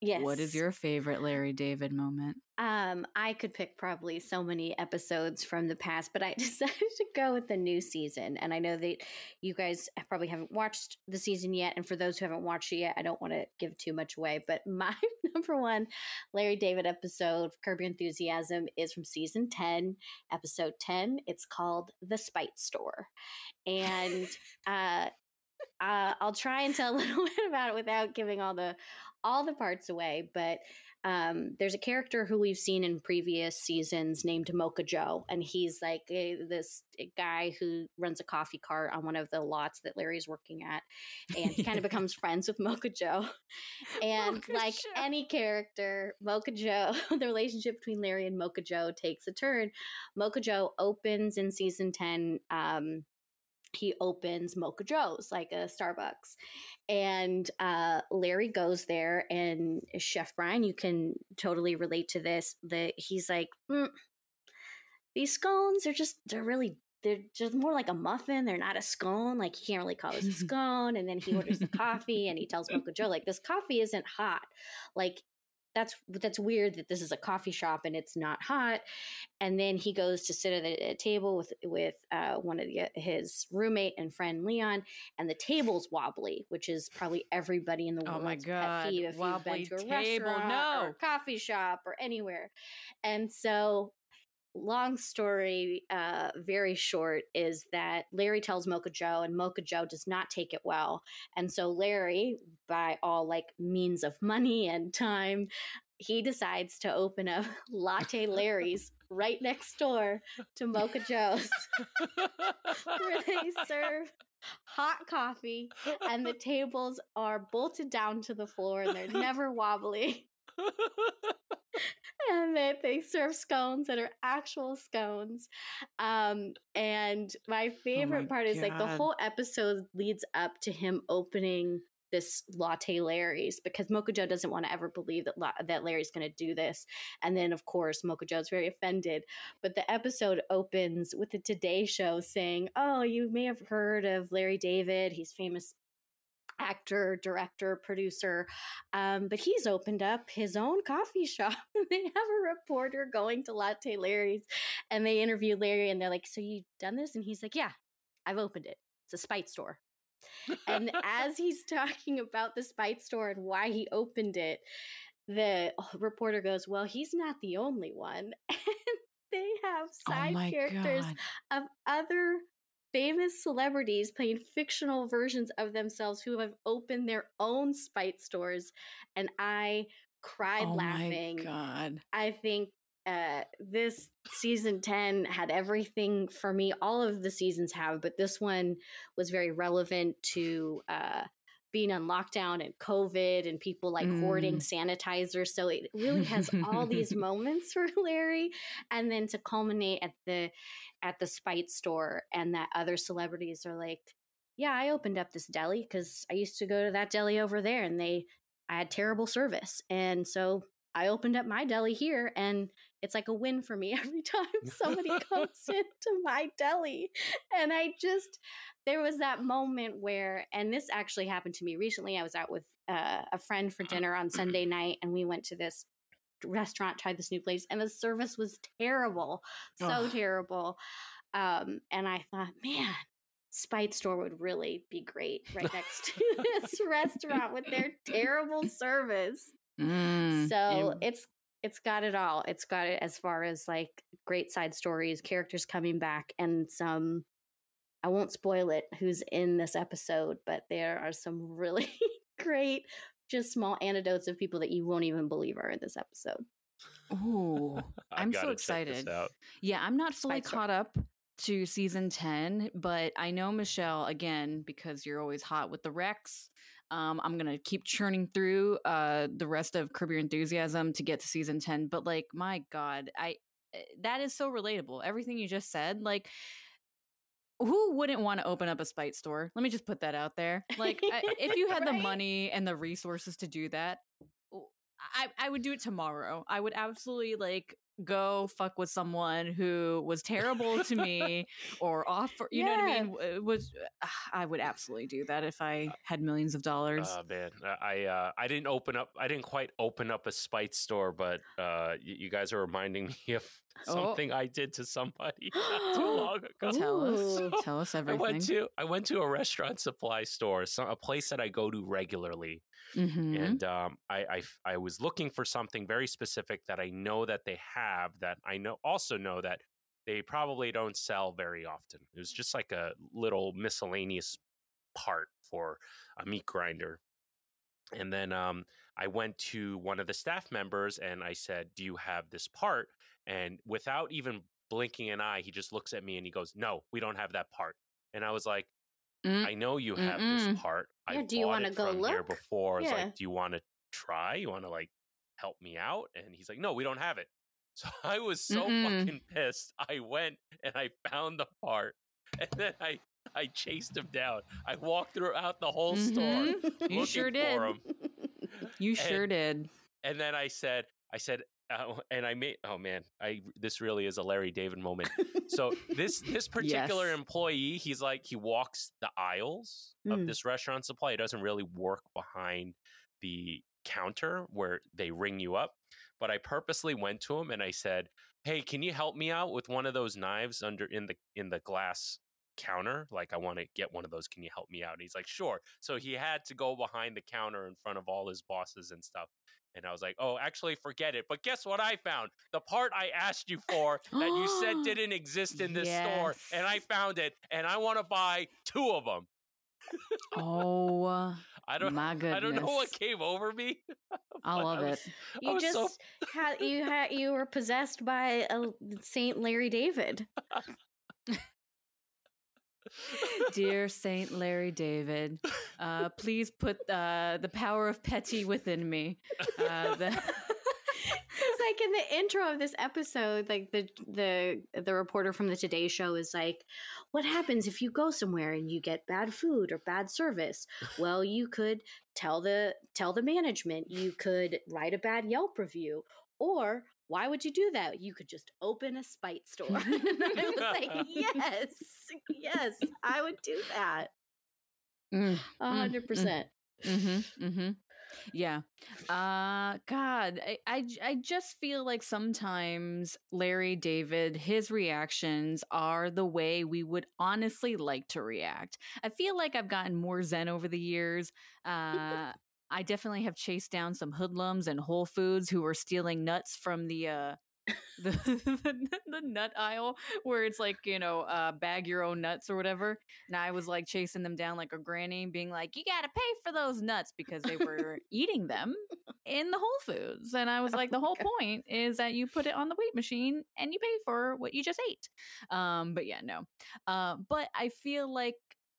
Yes. What is your favorite Larry David moment? Um, I could pick probably so many episodes from the past, but I <laughs> decided to go with the new season. And I know that you guys probably haven't watched the season yet. And for those who haven't watched it yet, I don't want to give too much away. But <laughs> my <laughs> number one Larry David episode, Curb Your Enthusiasm, is from season 10, episode 10. It's called The Spite Store. And uh, uh, I'll try and tell a little bit about it without giving all the all the parts away, but um, there's a character who we've seen in previous seasons named Mocha Joe, and he's like a, this guy who runs a coffee cart on one of the lots that Larry's working at, and he kind of <laughs> becomes friends with Mocha Joe. And Mocha like Joe. any character, Mocha Joe, <laughs> the relationship between Larry and Mocha Joe takes a turn. Mocha Joe opens in season ten. Um, he opens Mocha Joe's, like a Starbucks. And uh, Larry goes there, and Chef Brian, you can totally relate to this. That he's like, "Mm, these scones are just, they're really, they're just more like a muffin. They're not a scone. Like, he can't really call this a <laughs> scone. And then he orders the coffee, and he tells Mocha Joe, like, this coffee isn't hot. Like, that's that's weird that this is a coffee shop and it's not hot. And then he goes to sit at a, a table with with uh, one of the, his roommate and friend Leon, and the table's wobbly, which is probably everybody in the Oh world's my pet God, peeve if you've been to a table, restaurant or no. a coffee shop or anywhere. And so long story uh, very short is that larry tells mocha joe and mocha joe does not take it well. And so larry by all like means of money and time he decides to open a <laughs> latte larry's <laughs> right next door to mocha joe's. <laughs> Where they serve hot coffee and the tables are bolted down to the floor and they're never wobbly and that they serve scones that are actual scones. Um, and my favorite my part is like the whole episode leads up to him opening this latte Larry's because Mocha Joe doesn't want to ever believe that La- that Larry's going to do this, and then of course Mocha Joe's very offended. But the episode opens with the Today Show saying, "Oh, you may have heard of Larry David. He's famous." Actor director producer um, but he's opened up his own coffee <laughs> shop. They have a reporter going to latte larry's and they interview larry and they're like so you done this? And he's like yeah i've opened it. It's a spite store. And as he's <laughs> talking about the spite store and why he opened it the <laughs> reporter goes well he's not the only one. And they have oh side my characters God. of other famous celebrities playing fictional versions of themselves who have opened their own spite stores and i cried oh laughing. My God. i think uh, this season 10 had everything for me. All of the seasons have but this one was very relevant to uh, being on lockdown and covid and people like hoarding sanitizer so it really has all these <laughs> moments <laughs> for larry and then to culminate at the at the spite store and that other celebrities are like yeah i opened up this deli because i used to go to that deli over there and they i had terrible service and so i opened up my deli here and it's like a win for me <laughs> every time somebody <laughs> comes into my deli. And i just there was that moment where and this actually happened to me recently i was out with uh, a friend for dinner on sunday <clears throat> night and we went to this restaurant tried this new place and the service was terrible so Ugh. terrible um and i thought man spite store would really be great <laughs> right next to this restaurant with their terrible service Mm, so you- it's it's got it all it's got it as far as like great side stories characters coming back and some i won't spoil it who's in this episode but there are some really <laughs> great just small anecdotes of people that you won't even believe are in this episode Ooh, <laughs> I I'm so gotta check this excited. Yeah, I'm not fully Spite Store. caught up to season 10, but I know Michelle again because you're always hot with the Rex. Um, I'm gonna keep churning through uh the rest of Curb Your Enthusiasm to get to season 10. But like, my God, I eh, that is so relatable. Everything you just said, like who wouldn't want to open up a spite store? Let me just put that out there. Like, I, if you had the <laughs> money and the resources to do that, I, I would do it tomorrow. I would absolutely like go fuck with someone who was terrible to <laughs> me or offer you yeah. know what i mean it was i would absolutely do that if i had millions of dollars oh uh, man i uh i didn't open up i didn't quite open up a spite store but uh you, you guys are reminding <laughs> me of. Something oh. i did to somebody <laughs> not too <gasps> long ago tell us <laughs> so tell us everything i went to i went to a restaurant supply store some, a place that i go to regularly Mm-hmm. And um, I, I, I was looking for something very specific that I know that they have that I know also know that they probably don't sell very often. It was just like a little miscellaneous part for a meat grinder. And then um, I went to one of the staff members and I said, Do you have this part? And without even blinking an eye, he just looks at me and he goes, No, we don't have that part. And I was like, Mm, I know you have mm-mm. this part. Yeah, I do you want to go look? here before. It's yeah. like, do you want to try? You want to like help me out? And he's like, no, we don't have it. <laughs> So I was so Mm-mm. fucking pissed. I went and I found the part, <laughs> and then I I chased him down. I walked throughout the whole mm-hmm. store. <laughs> You sure did. You <laughs> and, sure did. And then I said, I said, uh, and I made oh man, I this really is a Larry David moment. so this this <laughs> particular yes. employee, he's like he walks the aisles mm. of this restaurant supply. He doesn't really work behind the counter where they ring you up. But I purposely went to him and I said, "Hey, can you help me out with one of those knives under in the in the glass counter like i want to get one of those can you help me out and he's like sure so he had to go behind the counter in front of all his bosses and stuff and I was like, oh, actually, forget it. But guess what I found? The part I asked you for that you said <gasps> didn't exist in this yes. store. And I found it. And I want to buy two of them. oh, <laughs> I don't, my goodness. I don't know what came over me. <laughs> I love I was, it. You just so... had, you had, you were possessed by a Saint Larry David. <laughs> Dear Saint Larry David, uh, please put uh, the power of petty within me. Uh, the- <laughs> it's like in the intro of this episode, like the the the reporter from the Today Show is like, "What happens if you go somewhere and you get bad food or bad service?" Well, you could tell the tell the management. You could write a bad Yelp review, or why would you do that? You could just open a spite <laughs> store. <laughs> I was like, yes, yes, I would do that. Mm, a mm, hundred mm. percent. Mm-hmm, mm-hmm. Yeah. Uh God, I, I I just feel like sometimes Larry David, his reactions are the way we would honestly like to react. I feel like I've gotten more zen over the years. Uh I definitely have chased down some hoodlums and Whole Foods who were stealing nuts from the uh <laughs> the, the, the nut aisle where it's like you know uh bag your own nuts or whatever. And i was like chasing them down like a granny being like you gotta pay for those nuts because they were <laughs> eating them in the whole foods. And i was like the whole point is that you put it on the weight machine and you pay for what you just ate. Um but yeah no. Uh but i feel like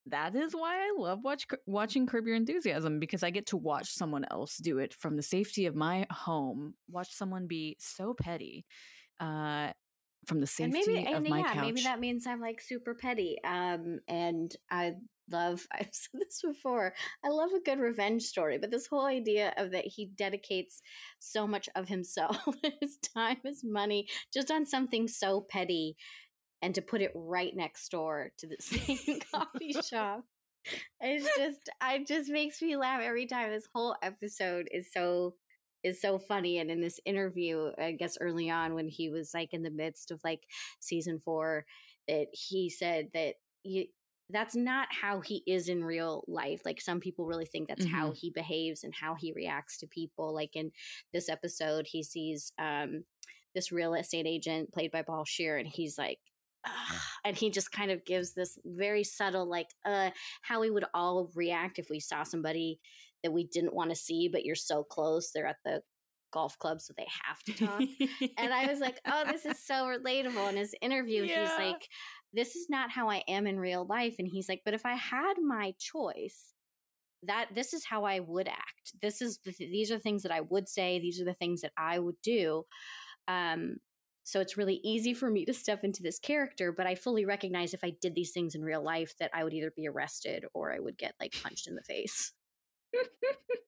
that is why I love watch watching Curb Your Enthusiasm because I get to watch someone else do it from the safety of my home. Watch someone be so petty, uh, from the safety and maybe, of and my yeah, couch. Maybe that means I'm like super petty. Um, and I love. <laughs> I've said this before. I love a good revenge story, but this whole idea of that he dedicates so much of himself, <laughs> his time, his money, just on something so petty and to put it right next door to the <laughs> same coffee <laughs> shop. It's just it just makes me laugh every time. This whole episode is so is so funny. And in this interview, I guess early on when he was like in the midst of like season four, that he said that you that's not how he is in real life. Like some people really think that's mm-hmm. how he behaves and how he reacts to people. Like in this episode, he sees um this real estate agent played by Paul Scheer, and he's like, and he just kind of gives this very subtle like uh how we would all react if we saw somebody that we didn't want to see but you're so close they're at the golf club so they have to talk. And i was like oh this is so relatable. In his <laughs> interview yeah. he's like this is not how i am in real life. And he's like but if i had my choice that this is how i would act. This is the, these are things that i would say these are the things that i would do. Um so it's really easy for me to step into this character, but I fully recognize if I did these things in real life that I would either be arrested or I would get like punched in the face. <laughs>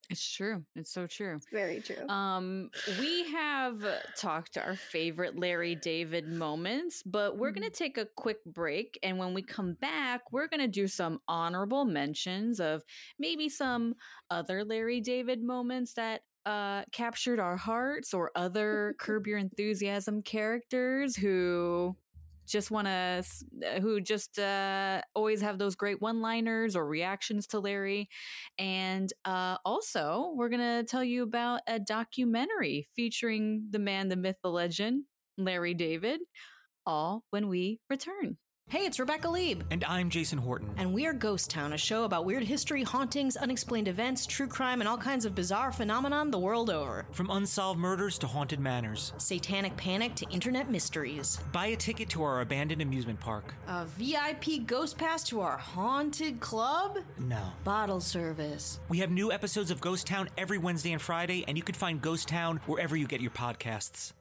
It's true. It's so true. It's very true. Um, we have talked our favorite Larry David moments, but we're going to take a quick break. And when we come back, we're going to do some honorable mentions of maybe some other Larry David moments that uh, captured our hearts or other <laughs> Curb Your Enthusiasm characters who just want to uh, who just uh, always have those great one liners or reactions to larry. And uh, also we're going to tell you about a documentary featuring the man the myth the legend larry david all when we return Hey, it's Rebecca Leib. And I'm Jason Horton. And we are Ghost Town, a show about weird history, hauntings, unexplained events, true crime, and all kinds of bizarre phenomenon the world over. From unsolved murders to haunted manors, satanic panic to internet mysteries. Buy a ticket to our abandoned amusement park. A VIP ghost pass to our haunted club? No. Bottle service. We have new episodes of Ghost Town every Wednesday and Friday, and you can find Ghost Town wherever you get your podcasts.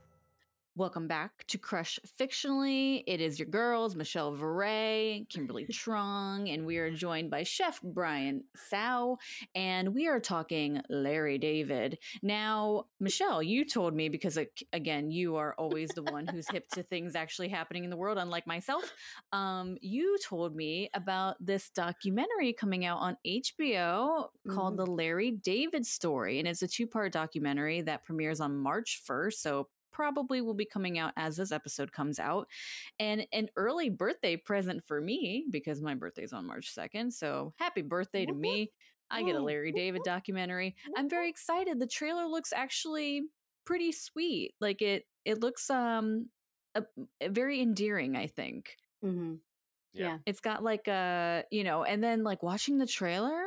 Welcome back to Crush Fictionally. It is your girls, Michelle Varay, Kimberly <laughs> Trung, and we are joined by Chef Brian Tsao, and we are talking Larry David. Now, Michelle, you told me because again, you are always the one who's hip to things actually happening in the world, unlike myself. Um, you told me about this documentary coming out on HBO called mm-hmm. The Larry David Story, and it's a two-part documentary that premieres on March 1st, so probably will be coming out as this episode comes out. And an early birthday present for me because my birthday's on March 2nd. So happy birthday to me. I get a Larry David documentary. I'm very excited. The trailer looks actually pretty sweet. Like it it looks um a, a very endearing, I think. Mm-hmm. Yeah. It's got like a, you know, and then like watching the trailer,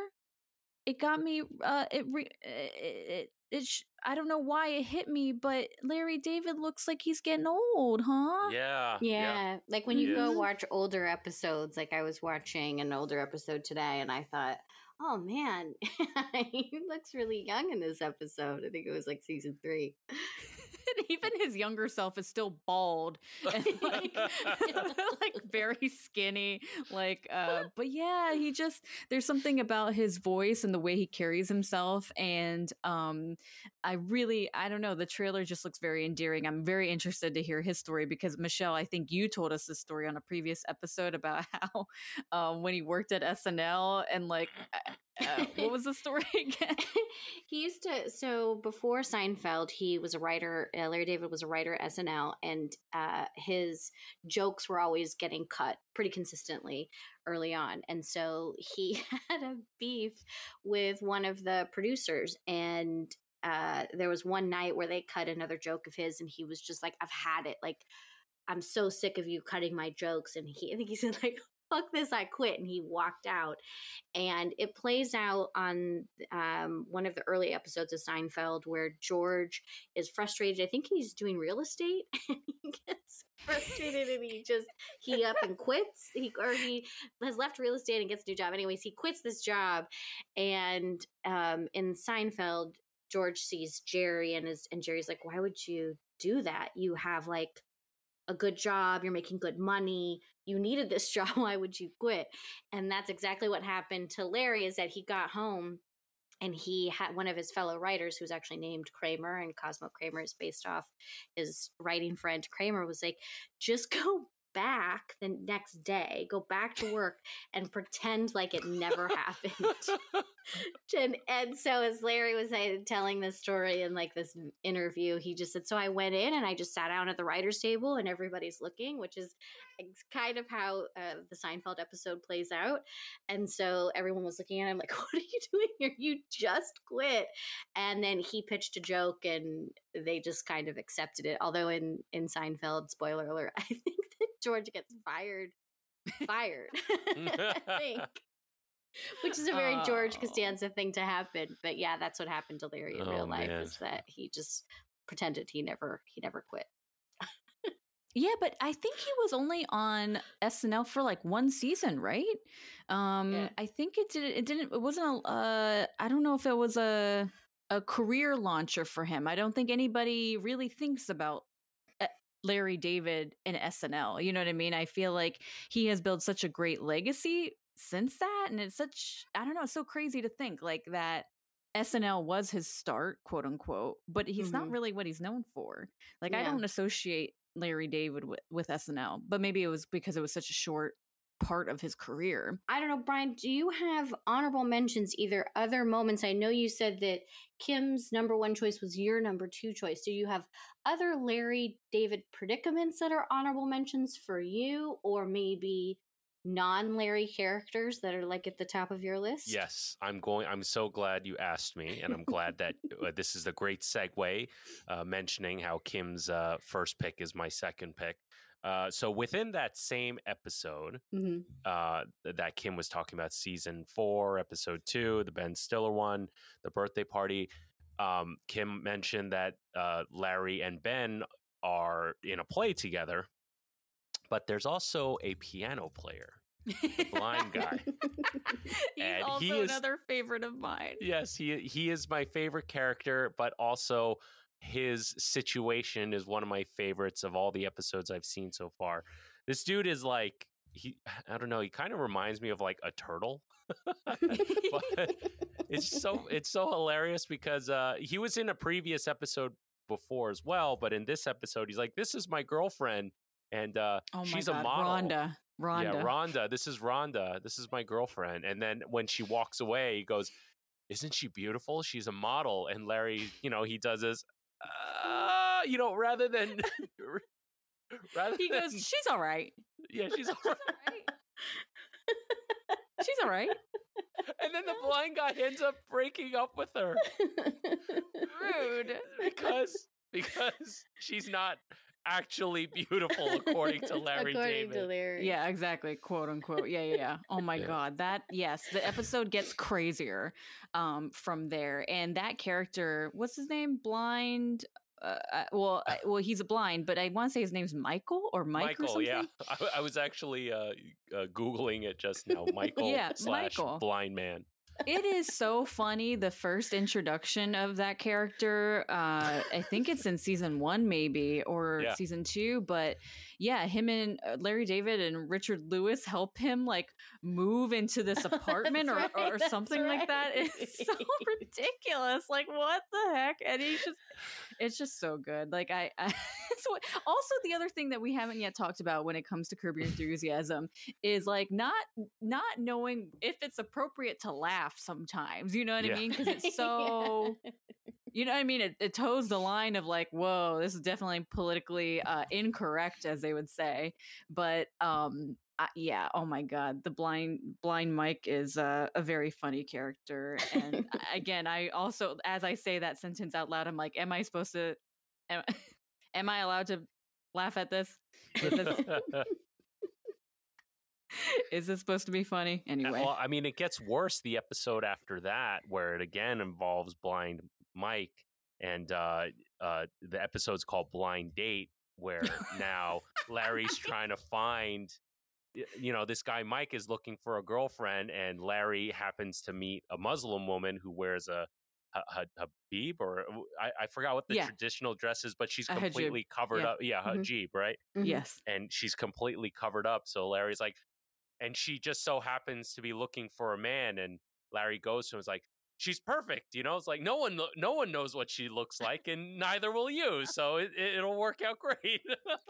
it got me uh it re- it, it sh- I don't know why it hit me, but Larry David looks like he's getting old, huh? Yeah. Yeah. yeah. Like when you go mm-hmm. watch older episodes, like I was watching an older episode today and I thought, oh man, <laughs> he looks really young in this episode. I think it was like season three. <laughs> even his younger self is still bald and <laughs> like, <laughs> like very skinny. Like, uh, but yeah, he just there's something about his voice and the way he carries himself, and um, I really I don't know. The trailer just looks very endearing. I'm very interested to hear his story because Michelle, I think you told us this story on a previous episode about how um, when he worked at SNL and like <gasps> uh, <laughs> what was the story <laughs> again? <laughs> he used to. So before Seinfeld, he was a writer. Uh, Larry David was a writer at SNL, and uh, his jokes were always getting cut pretty consistently early on. And so he had a beef with one of the producers, and uh, there was one night where they cut another joke of his, and he was just like, "I've had it." Like I'm so sick of you cutting my jokes. And he, I think he said like, fuck this, I quit. And he walked out. And it plays out on um, one of the early episodes of Seinfeld where George is frustrated. I think he's doing real estate <laughs> and he gets frustrated and he just, he up and quits. He, or he has left real estate and gets a new job. Anyways, he quits this job. And um, in Seinfeld, George sees Jerry and is, and Jerry's like, why would you do that? You have like a good job, you're making good money, you needed this <laughs> job, why would you quit? And that's exactly what happened to Larry is that he got home and he had one of his fellow writers who's actually named Kramer and Cosmo Kramer is based off his writing friend Kramer was like just <laughs> go back the next day, go back to work and pretend like it never happened. <laughs> and, and so as Larry was telling this story in like this interview, he just said, so I went in and I just sat down at the writer's table and everybody's looking, which is kind of how uh, the Seinfeld episode plays out. And so everyone was looking at him like, <laughs> what are you doing here? You just quit. And then he pitched a joke and they just kind of accepted it. Although in, in Seinfeld, spoiler alert, <laughs> I think George gets fired. Fired, <laughs> I <laughs> think. Which is a very oh. George Costanza thing to happen. But yeah, that's what happened to Larry in oh, real life man. is that he just pretended he never he never quit. Yeah, but I think he was only on SNL for like one season, right? Um yeah. I think it did it didn't it wasn't a uh I don't know if it was a a career launcher for him. I don't think anybody really thinks about Larry David in SNL. You know what I mean? I feel like he has built such a great legacy since that and it's such I don't know, it's so crazy to think like that SNL was his start, quote unquote, but he's mm-hmm. not really what he's known for. Like yeah. I don't associate Larry David with, with SNL, but maybe it was because it was such a short part of his career. I don't know, Brian, do you have honorable mentions, either other moments? I know you said that Kim's number one choice was your number two choice. Do you have other Larry David predicaments that are honorable mentions for you, or maybe non Larry characters that are like at the top of your list? Yes, I'm going. I'm so glad you asked me, and I'm glad that <laughs> uh, this is a great segue, uh, mentioning how Kim's uh, first pick is my second pick. Uh, so within that same episode mm-hmm. uh, that Kim was talking about, season four, episode two, the Ben Stiller one, the birthday party, um, Kim mentioned that uh, Larry and Ben are in a play together, but there's also a piano player. blind guy. <laughs> He's and also he is, another favorite of mine. Yes, he he is my favorite character, but also his situation is one of my favorites of all the episodes I've seen so far. This dude is like he <sighs> I don't know, he kind of reminds me of like a turtle. <laughs> but it's so <laughs> it's so hilarious because uh he was in a previous episode before as well, but in this episode he's like this is my girlfriend and uh oh she's God, a model. Rhonda. Rhonda. Yeah, Rhonda. This is Rhonda. This is my girlfriend. And then when she walks away, he goes, Isn't she beautiful? She's a model. And Larry, you know, he does this, uh, you know, rather than <laughs> rather he than, goes, she's all right. Yeah, she's all <laughs> right. she's all right. And then the <laughs> blind guy ends up breaking up with her. Rude. Because because she's not actually beautiful according to <laughs> Larry according David. To Larry. Yeah, exactly. Quote unquote. Yeah, yeah, yeah. Oh my yeah. god. That yes, the episode gets crazier um from there. And that character, what's his name? Blind uh, uh well, uh, well, he's a blind, but I want to say his name's Michael or Mike Michael, or yeah. <laughs> I, I was actually uh, uh, googling it just now. <laughs> Michael yeah, slash Michael. blind man it is so funny the first introduction of that character uh i think it's in season one maybe or yeah. season two but yeah him and uh, larry david and richard lewis help him like move into this <laughs> apartment or, right, or something right. like that it's so <laughs> ridiculous like what the heck and he's just it's just so good. Like I, I what, also the other thing that we haven't yet talked about when it comes to Curb Your <laughs> Enthusiasm is like not not knowing if it's appropriate to laugh sometimes. You know what yeah. I mean? Because it's <laughs> so. yeah. You know what I mean? It, it toes the line of like, whoa, this is definitely politically uh, incorrect, as they would say. But um, uh, yeah oh my god the blind blind mike is uh, a very funny character and <laughs> again i also as i say that sentence out loud i'm like am i supposed to am, am i allowed to laugh at this? Is this, <laughs> is this supposed to be funny? Anyway. well i mean it gets worse the episode after that where it again involves blind mike and uh, uh, the episode's called blind date where <laughs> now larry's trying to find you know, this guy Mike is looking for a girlfriend, and Larry happens to meet a Muslim woman who wears a a, a habib or I, I forgot what the yeah. traditional dress is, but she's completely covered yeah. up. Yeah, mm-hmm. hijab, right? Mm-hmm. Yes, and she's completely covered up. So Larry's like, and she just so happens to be looking for a man, and Larry goes to him and is like, she's perfect. You know, it's like no one, no one knows what she looks like, and neither will you. <laughs> So it, will work out great.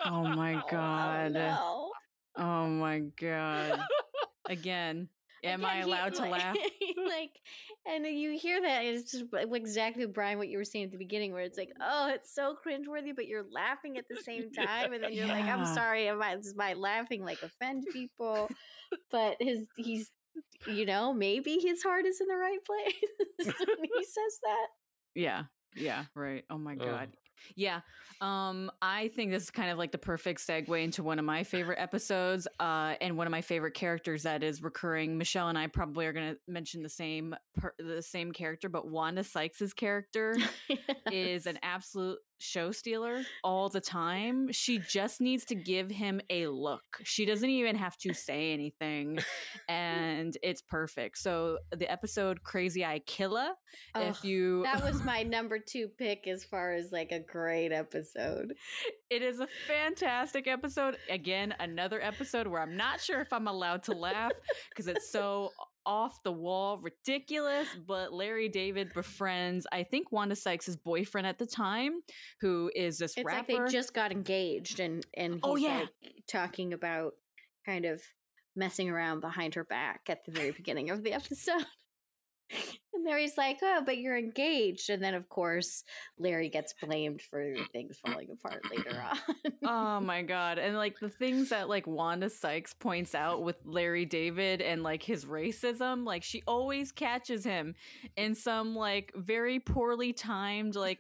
oh my <laughs> god! Oh, no. Oh my god. <laughs> Again. Am Again, I allowed he, to laugh? <laughs> like, and you hear that, it's just exactly Brian what you were saying at the beginning, where it's like, mm. oh, it's so cringeworthy, but you're laughing at the same <laughs> time, and then you're yeah. like, I'm sorry, am I, is my laughing like offend people? <laughs> But his, he's, you know, maybe his heart is in the right place when he says that. Yeah, yeah, right. Oh my god. Yeah. Um, I think this is kind of like the perfect segue into one of my favorite episodes, uh, and one of my favorite characters that is recurring. Michelle and I probably are going to mention the same per- the same character, but Wanda Sykes's character <laughs> yes. is an absolute show stealer all the time. She just needs to give him a look. She doesn't even have to say anything, <laughs> and it's perfect. So the episode "Crazy Eye Killer," oh, if you that was my <laughs> number two pick as far as like a great episode. It is a fantastic episode. Again, another episode where I'm not sure if I'm allowed to laugh because it's so <laughs> off the wall, ridiculous. But Larry David befriends, I think Wanda Sykes' boyfriend at the time, who is this it's rapper. like they just got engaged, and and oh, he's Oh, yeah. like talking about kind of messing around behind her back at the very beginning of the episode. And Larry's like, "Oh, but you're engaged," and then of course Larry gets blamed for things falling apart later <laughs> on. oh my god. And like the things that like wanda sykes points out with larry david and like his racism like she always catches him in some like very poorly timed like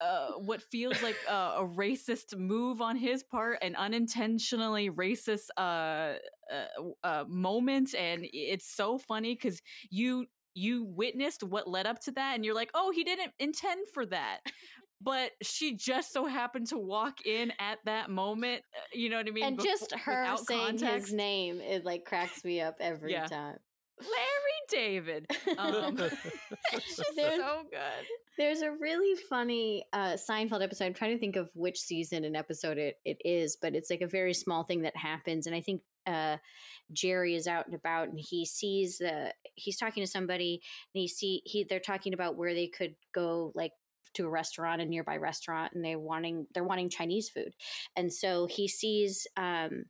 uh what feels like uh, a racist move on his part an unintentionally racist uh, uh, uh moment. And it's so funny because you you witnessed what led up to that and you're like oh he didn't intend for that but she just so happened to walk in at that moment. uh, You know what I mean? and just her saying context. his name, it like cracks me up every Yeah. time. Larry David. Um, <laughs> it's just There's- so good. There's a really funny uh, Seinfeld episode. I'm trying to think of which season and episode it, it is, but it's like a very small thing that happens. And I think uh, Jerry is out and about, and he sees the he's talking to somebody, and he see he they're talking about where they could go like to a restaurant, a nearby restaurant, and they're wanting they're wanting Chinese food, and so he sees. Um,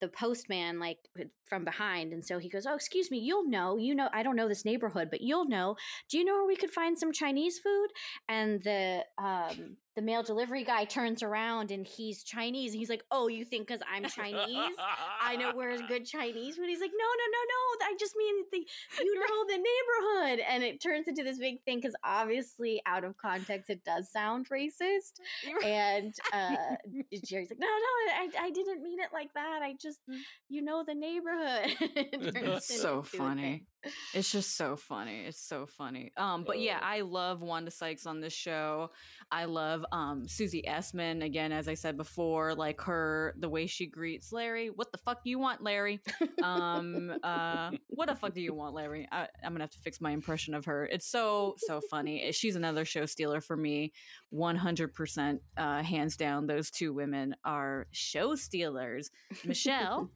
the postman like from behind and so he goes oh excuse me you'll know you know i don't know this neighborhood but you'll know do you know where we could find some chinese food and the um the mail delivery guy turns around and he's chinese and he's like oh you think because i'm chinese i know where's <laughs> good chinese food he's like no no no no i just mean the you know the neighborhood and it turns into this big thing because obviously out of context it does sound racist and uh <laughs> jerry's like no no I, I didn't mean it like that i just you know the neighborhood <laughs> It It's so funny. It's just so funny. It's so funny. Um, but yeah. I love Wanda Sykes on this show. I love um Susie Essman again, as I said before, like her the way she greets Larry. What the fuck do you want, Larry? Um, uh, what the fuck do you want, Larry? I, I'm gonna have to fix my impression of her. It's so so funny. She's another show stealer for me. 100 percent, uh, hands down. Those two women are show stealers. Michelle.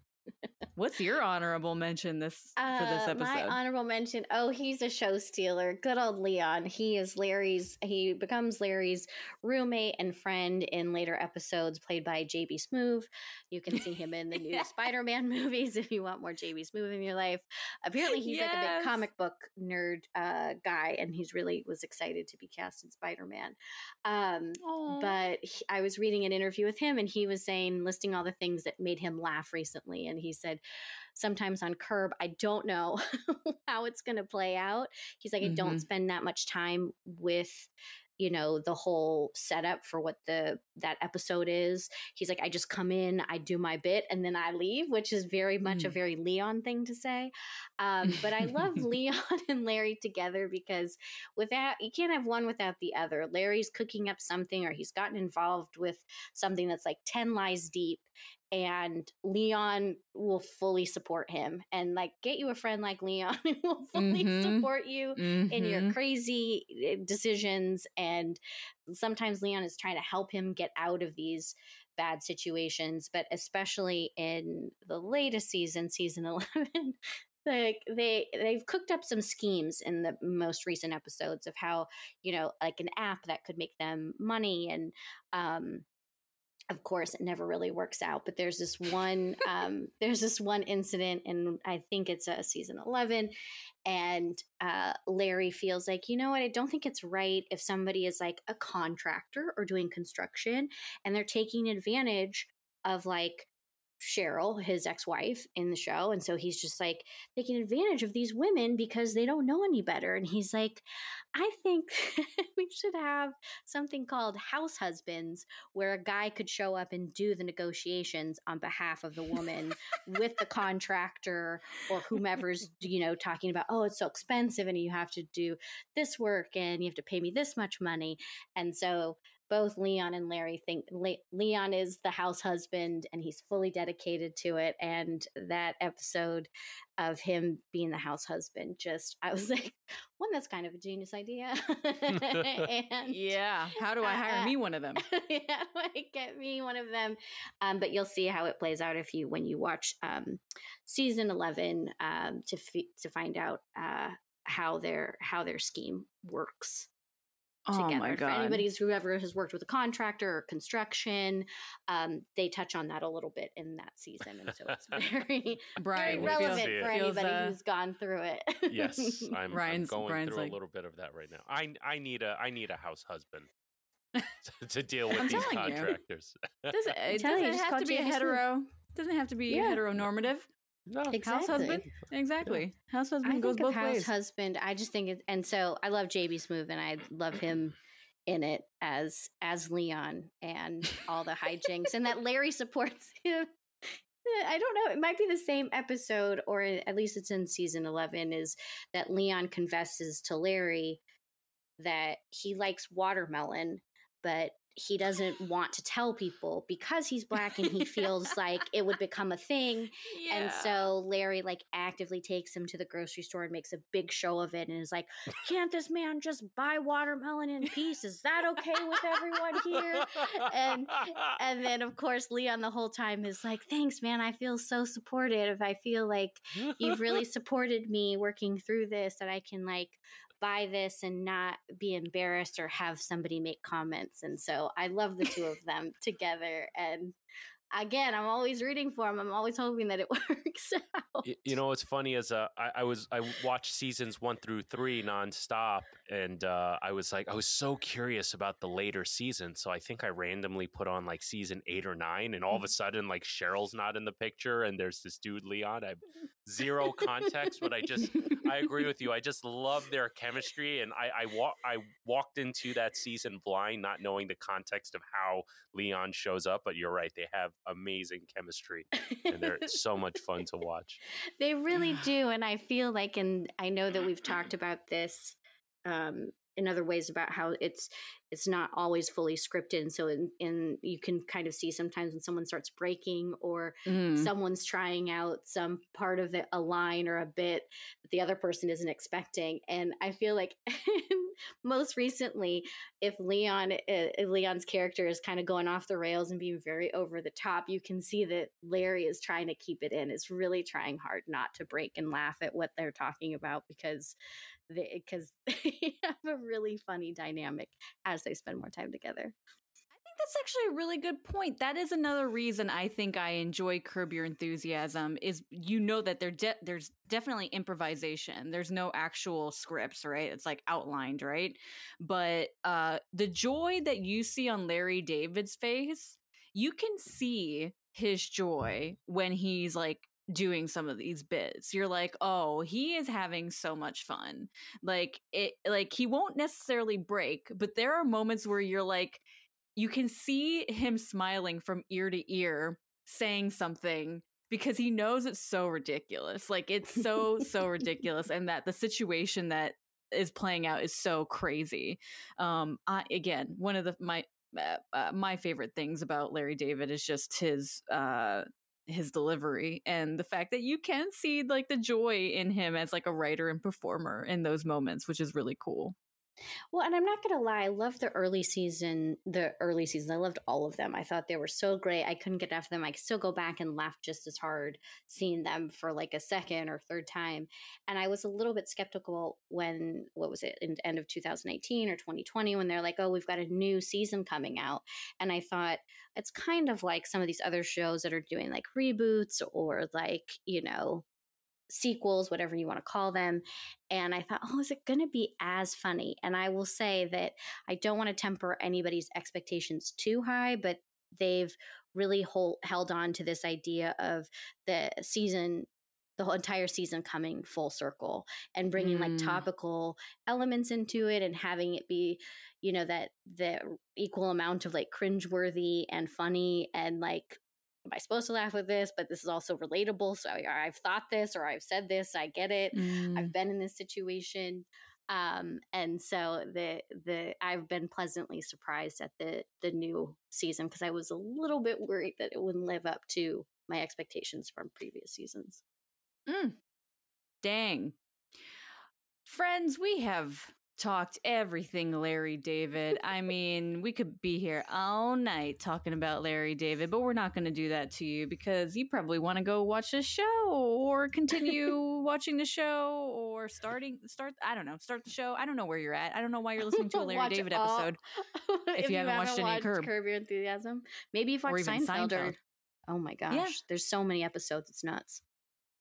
What's your honorable mention this for this Uh, episode? My honorable mention. Oh, he's a show stealer. Good old Leon. He is Larry's. He becomes Larry's roommate and friend in later episodes, played by JB Smoove. You can see him in the new Yeah. <laughs> Spider-Man <laughs> movies if you want more JB Smoove in your life. Apparently, he's like a big comic book nerd uh, guy, and he's really was excited to be cast in Spider-Man. Um, but he, I was reading an interview with him, and he was saying, listing all the things that made him laugh recently. And he said, sometimes on Curb, I don't know <laughs> how it's going to play out. He's like, I don't Mhm. spend that much time with you know the whole setup for what the that episode is he's like i just come in i do my bit and then i leave which is very much a Mm. very leon thing to say um, but i love <laughs> leon <laughs> and larry together because without you can't have one without the other larry's cooking up something or he's gotten involved with something that's like 10 lies deep and leon will fully support him and like get you a friend like leon <laughs> who will fully Mhm. support you in your Mhm. crazy eh, decisions and sometimes leon is trying to help him get out of these bad situations but especially in the latest season season <laughs> 11 like they they've cooked up some schemes in the most recent episodes of how you know like an app that could make them money and um of course it never really works out but there's this one <laughs> um there's this one incident and i think it's a season 11 and uh, Larry feels like, you know what, I don't think it's right if somebody is like a contractor or doing construction and they're taking advantage of like Cheryl, his ex wife, in the show. And so he's just like taking advantage of these women because they don't know any better. And he's like, I think should have something called house husbands where a guy could show up and do the negotiations on behalf of the woman with the contractor or whomever's <laughs> you know talking about oh it's so expensive and you have to do this work and you have to pay me this much money. And so both Leon and Larry think Le- Leon is the house husband and he's fully dedicated to it. And that episode of him being the house husband, just I was <laughs> like, one that's kind of a genius idea. <laughs> <laughs> and yeah, how do I hire uh, me one of them? how do I get me one of them? Um, but you'll see how it plays out if you when you watch um, season eleven um, to f- to find out uh, how their how their scheme works. Oh my God. For anybody's whoever has worked with a contractor or construction, um, they touch on that a little bit in that season, and so it's <laughs> very, very relevant for anybody uh, who's gone through it. yes, <laughs> I'm, I'm going Brian's through like, a little bit of that right now. I I need a I need a house husband. <laughs> to deal with I'm these contractors. Does it, it doesn't have to be a hetero. Doesn't have to be yeah. heteronormative. No, exactly. house husband. Exactly. Yeah. House husband I goes both house ways. husband. I just think it, and so I love JB Smoove, and I love him in it as as Leon and all the hijinks, and that Larry supports <laughs> him. I don't know. It might be the same episode, or at least it's in season eleven. Is that Leon confesses to Larry that he likes watermelon, but he doesn't want to tell people because he's black and he feels <laughs> like it would become a thing. Yeah. And so Larry like actively takes him to the grocery store and makes a big show of it and is like, "Can't this man just buy watermelon in peace? Is that okay with everyone here?" And and then of course Leon the whole time is like, "Thanks, man. I feel so supportive. I feel like you've really <laughs> supported me working through this that I can like buy this and not be embarrassed or have somebody make comments. And so I love the two of them together. And again, I'm always rooting for them. I'm always hoping that it <laughs> works out. You know, what's funny is uh, I, I, was I watched seasons one through three nonstop, and uh, I was like, I was so curious about the later season. So I think I randomly put on like season eight or nine, and all of a mm-hmm. sudden, like Cheryl's not in the picture, and there's this dude Leon. I have zero context, but I just I agree with you. I just love their chemistry, and I I, wa- I walked into that season blind, not knowing the context of how Leon shows up. But you're right; they have amazing chemistry and they're so much fun to <laughs> watch. They really do. And I feel like, and I know that we've talked <clears throat> about this um, in other ways about how it's it's not always fully scripted and so in, in you can kind of see sometimes when someone starts breaking or mm. someone's trying out some part of it a line or a bit that the other person isn't expecting and i feel like <laughs> most recently if leon uh, leon's character is kind of going off the rails and being very over the top you can see that larry is trying to keep it in is really trying hard not to break and laugh at what they're talking about because because <laughs> they, have a really funny dynamic as they spend more time together. I think that's actually a really good point. That is another reason I think I enjoy Curb Your Enthusiasm is you know that there de- there's definitely improvisation. There's no actual scripts, right? It's like outlined, right? But uh the joy that you see on Larry David's face, you can see his joy when he's like doing some of these bits. You're like oh he is having so much fun. Like it like he won't necessarily break but there are moments where you're like you can see him smiling from ear to ear saying something because he knows it's so ridiculous. Like it's so so ridiculous and that the situation that is playing out is so crazy. Um I, again one of the my uh, uh, my favorite things about Larry David is just his uh his delivery and the fact that you can see like the joy in him as like a writer and performer in those moments which is really cool well, and I'm not going to lie, I loved the early season, the early seasons. I loved all of them. I thought they were so great. I couldn't get enough of them. I still go back and laugh just as hard seeing them for like a second or third time. And I was a little bit skeptical when, what was it, in end of 2018 or 2020, when they're like, oh, we've got a new season coming out. And I thought, it's kind of like some of these other shows that are doing like reboots or like, you know, sequels, whatever you want to call them. And I thought, oh, is it going to be as funny? And I will say that I don't want to temper anybody's expectations too high, but they've really hold, held on to this idea of the season the whole entire season coming full circle and bringing mm. like topical elements into it and having it be you know that the equal amount of like cringeworthy and funny and like am I supposed to laugh with this? But this is also relatable. So I've thought this or I've said this. I get it. Mm. I've been in this situation. Um, and so the the I've been pleasantly surprised at the the new season because I was a little bit worried that it wouldn't live up to my expectations from previous seasons. Mm. Dang. Friends, we have talked everything Larry David. I <laughs> mean, we could be here all night talking about Larry David, but we're not going to do that to you because you probably want to go watch the show or continue <laughs> watching the show or starting start I don't know, start the show. I don't know where you're at. I don't know why you're listening to a Larry David all, episode <laughs> if, if, you, haven't, watched, watched any Curb. Curb Your Enthusiasm. Maybe you've watched Seinfeld, Seinfeld, or Oh my gosh, yeah. there's so many episodes. It's nuts.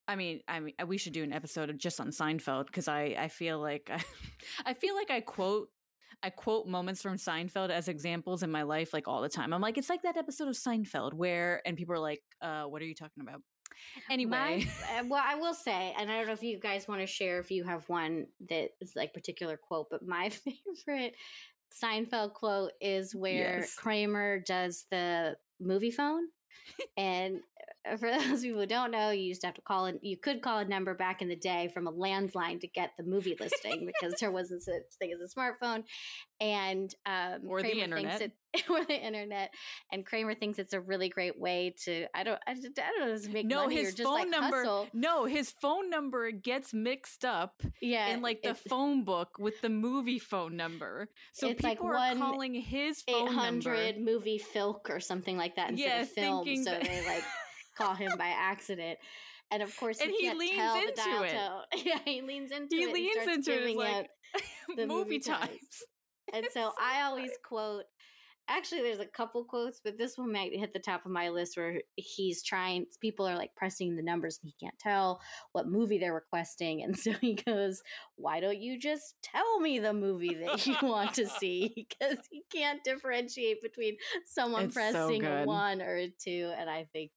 I mean, I mean, we should do an episode of just on Seinfeld because I, I feel like I, <laughs> I feel like I quote I quote moments from Seinfeld as examples in my life like all the time. I'm like, it's like that episode of Seinfeld where, and people are like, uh, what are you talking about? Anyway, my, uh, well, I will say, and I don't know if you guys want to share if you have one that is like particular quote, but my <laughs> favorite Seinfeld quote is where yes. Kramer does the Moviefone and <laughs> for those people who don't know, you used to have to call it. You could call a number back in the day from a landline to get the movie <laughs> listing because there wasn't such thing as a smartphone, and um, or Kramer the internet. It, <laughs> or the internet. And Kramer thinks it's a really great way to. I don't. I, I don't know. Just make no, money his phone like number. Hustle. No, his phone number gets mixed up. Yeah, in like the phone book with the Moviefone number. So people like are calling his phone 800 number movie filk or something like that instead yeah, of film. So that- they like call him by accident. And of course, and he, he leans into it. Tone. <laughs> Yeah, he leans into he it. He leans into it. like <laughs> the movie, times. <laughs> And so I always quote. Actually, there's a couple quotes, but this one might hit the top of my list where he's trying. People are like pressing the numbers, and he can't tell what movie they're requesting, and so he goes, "Why don't you just tell me the movie that you want to see?" Because he can't differentiate between someone it's pressing so a one or a two, and I think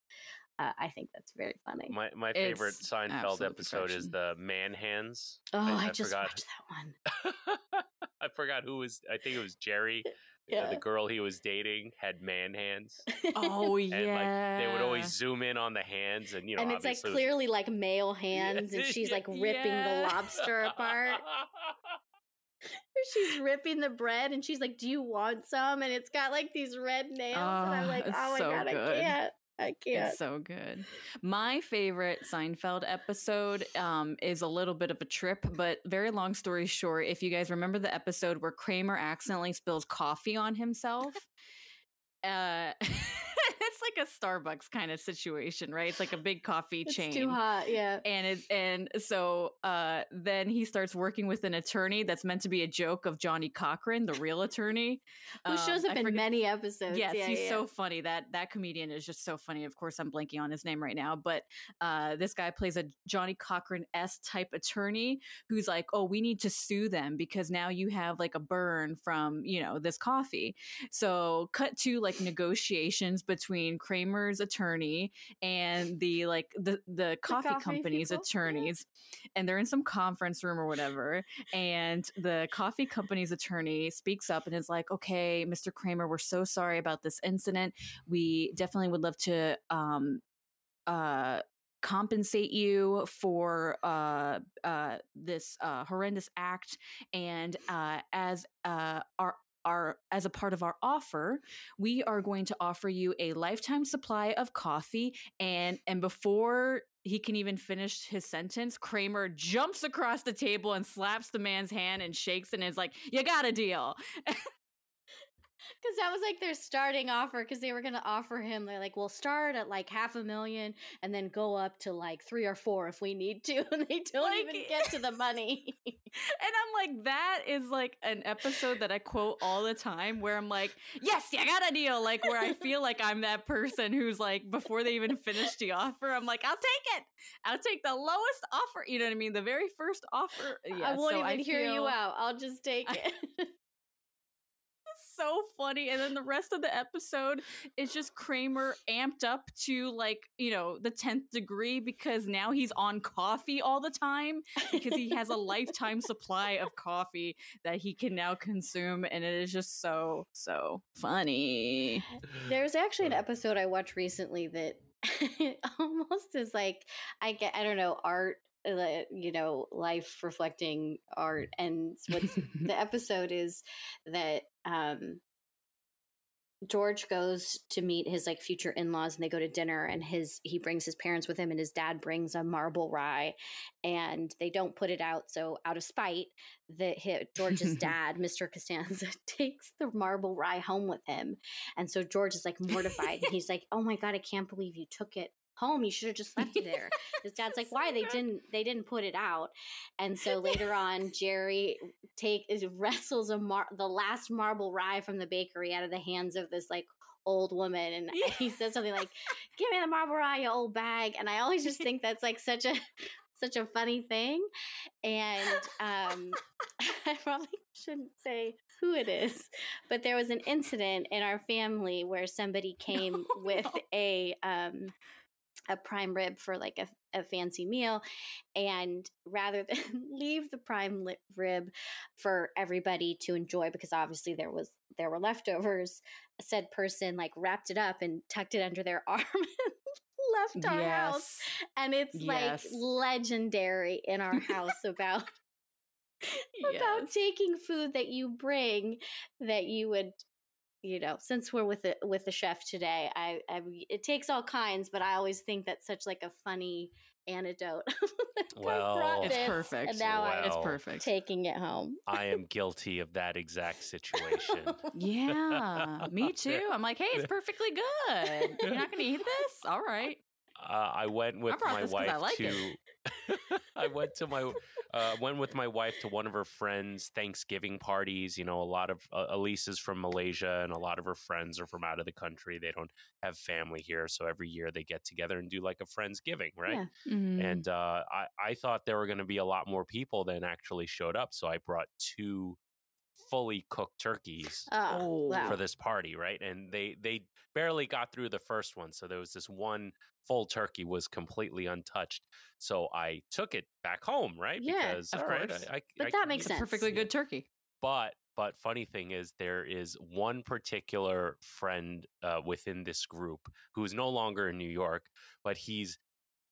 uh, I think that's very funny. My my favorite it's Seinfeld episode perfection. is the man hands. Oh, I, I, I just forgot. watched that one. <laughs> I forgot who was. I think it was Jerry. <laughs> Yeah. The girl he was dating had man hands. Oh <laughs> yeah. Like they would always zoom in on the hands, and you know, and it's like clearly was... like male hands, and she's like ripping yeah. the lobster apart. she's ripping the bread and she's like, "Do you want some?" And it's got like these red nails, oh, and I'm like, "Oh my so god, good. I can't." I can't. It's so good. My favorite Seinfeld episode um, is a little bit of a trip, but very long story short, if you guys remember the episode where Kramer accidentally spills coffee on himself, uh, <laughs> <laughs> it's like a Starbucks kind of situation, right? It's like a big coffee chain. it's chain. Too hot, yeah. And it's and so uh, then he starts working with an attorney that's meant to be a joke of Johnnie Cochran, the real attorney, who um, shows up in many episodes. Yes, yeah, he's yeah. so funny. That that comedian is just so funny. Of course, I'm blanking on his name right now, but uh, this guy plays a Johnnie Cochran s type attorney who's like, "Oh, we need to sue them because now you have like a burn from you know this coffee." So cut to like negotiations between Kramer's attorney and the like the the coffee, the coffee company's people? attorneys, yeah. and they're in some conference room or whatever. And the coffee company's attorney speaks up and is like, "Okay, Mr. Kramer, we're so sorry about this incident. We definitely would love to." Um, uh, compensate you for uh, uh, this uh, horrendous act. And uh, as uh, our our as a part of our offer, we are going to offer you a lifetime supply of coffee and and before he can even finish his sentence, Kramer jumps across the table and slaps the man's hand and shakes and is like, "You got a deal." <laughs> <laughs> because that was like their starting offer because they were going to offer him they're like we'll start at like half a million and then go up to like three or four if we need to <laughs> and they don't like, even get to the <laughs> money. And i'm like that is like an episode that i quote all the time where i'm like yes i got a deal like where i feel like i'm that person who's like before they even finish the offer i'm like i'll take it. I'll take the lowest offer you know what i mean? The very first offer. Yeah, i won't so even I hear feel, you out. I'll just take it so funny. And then the rest of the episode is just Kramer amped up to like, you know, the 10th degree because now he's on coffee all the time because he has a lifetime supply of coffee that he can now consume. And it is just so, so funny. <laughs> There's actually an episode I watched recently that <laughs> almost is like, I get, I don't know, art uh, you know, life reflecting art. And what's <laughs> the episode is that um, George goes to meet his like future in-laws and they go to dinner and his he brings his parents with him and his dad brings a marble rye and they don't put it out so out of spite that George's <laughs> dad Mr. Costanza <laughs> takes the marble rye home with him and so George is like mortified and he's like oh my god I can't believe you took it home you should have just left it there his dad's like why they <laughs> didn't they didn't put it out and so later <laughs> on jerry take wrestles a mar- the last marble rye from the bakery out of the hands of this like old woman and yeah. he says something like give me the marble rye you old bag and i always just think that's like such a such a funny thing and um <laughs> i probably shouldn't say who it is but there was an incident in our family where somebody came no, with no. a um a prime rib for like a, a fancy meal and rather than <laughs> leave the prime rib for everybody to enjoy because obviously there was there were leftovers said person like wrapped it up and tucked it under their <laughs> arm and left our yes. house and it's yes. like legendary in our house <laughs> about yes. about taking food that you bring that you would you know, since we're with the with the chef today, I, I it takes all kinds, but I always think that's such like a funny antidote. <laughs> well, it's perfect. And now well, it's perfect. Taking it home. I am guilty of that exact situation. <laughs> yeah, me too. I'm like, hey, it's <laughs> perfectly good. You're not going to eat this? All right. Uh, I went with my wife like to. <laughs> I went to my uh, went with my wife to one of her friends' Thanksgiving parties. You know, a lot of uh, Elise is from Malaysia, and a lot of her friends are from out of the country. They don't have family here, so every year they get together and do like a friendsgiving, right? Yeah. Mm-hmm. And uh, I I thought there were going to be a lot more people than actually showed up, so I brought two fully cooked turkeys oh, wow. for this party, right? And they they barely got through the first one, so there was this one full turkey was completely untouched. So I took it back home, right? Yeah, because of course. Right, I, I, but I, that makes sense. Perfectly good turkey. But but funny thing is, there is one particular friend uh, within this group who is no longer in New York, but he's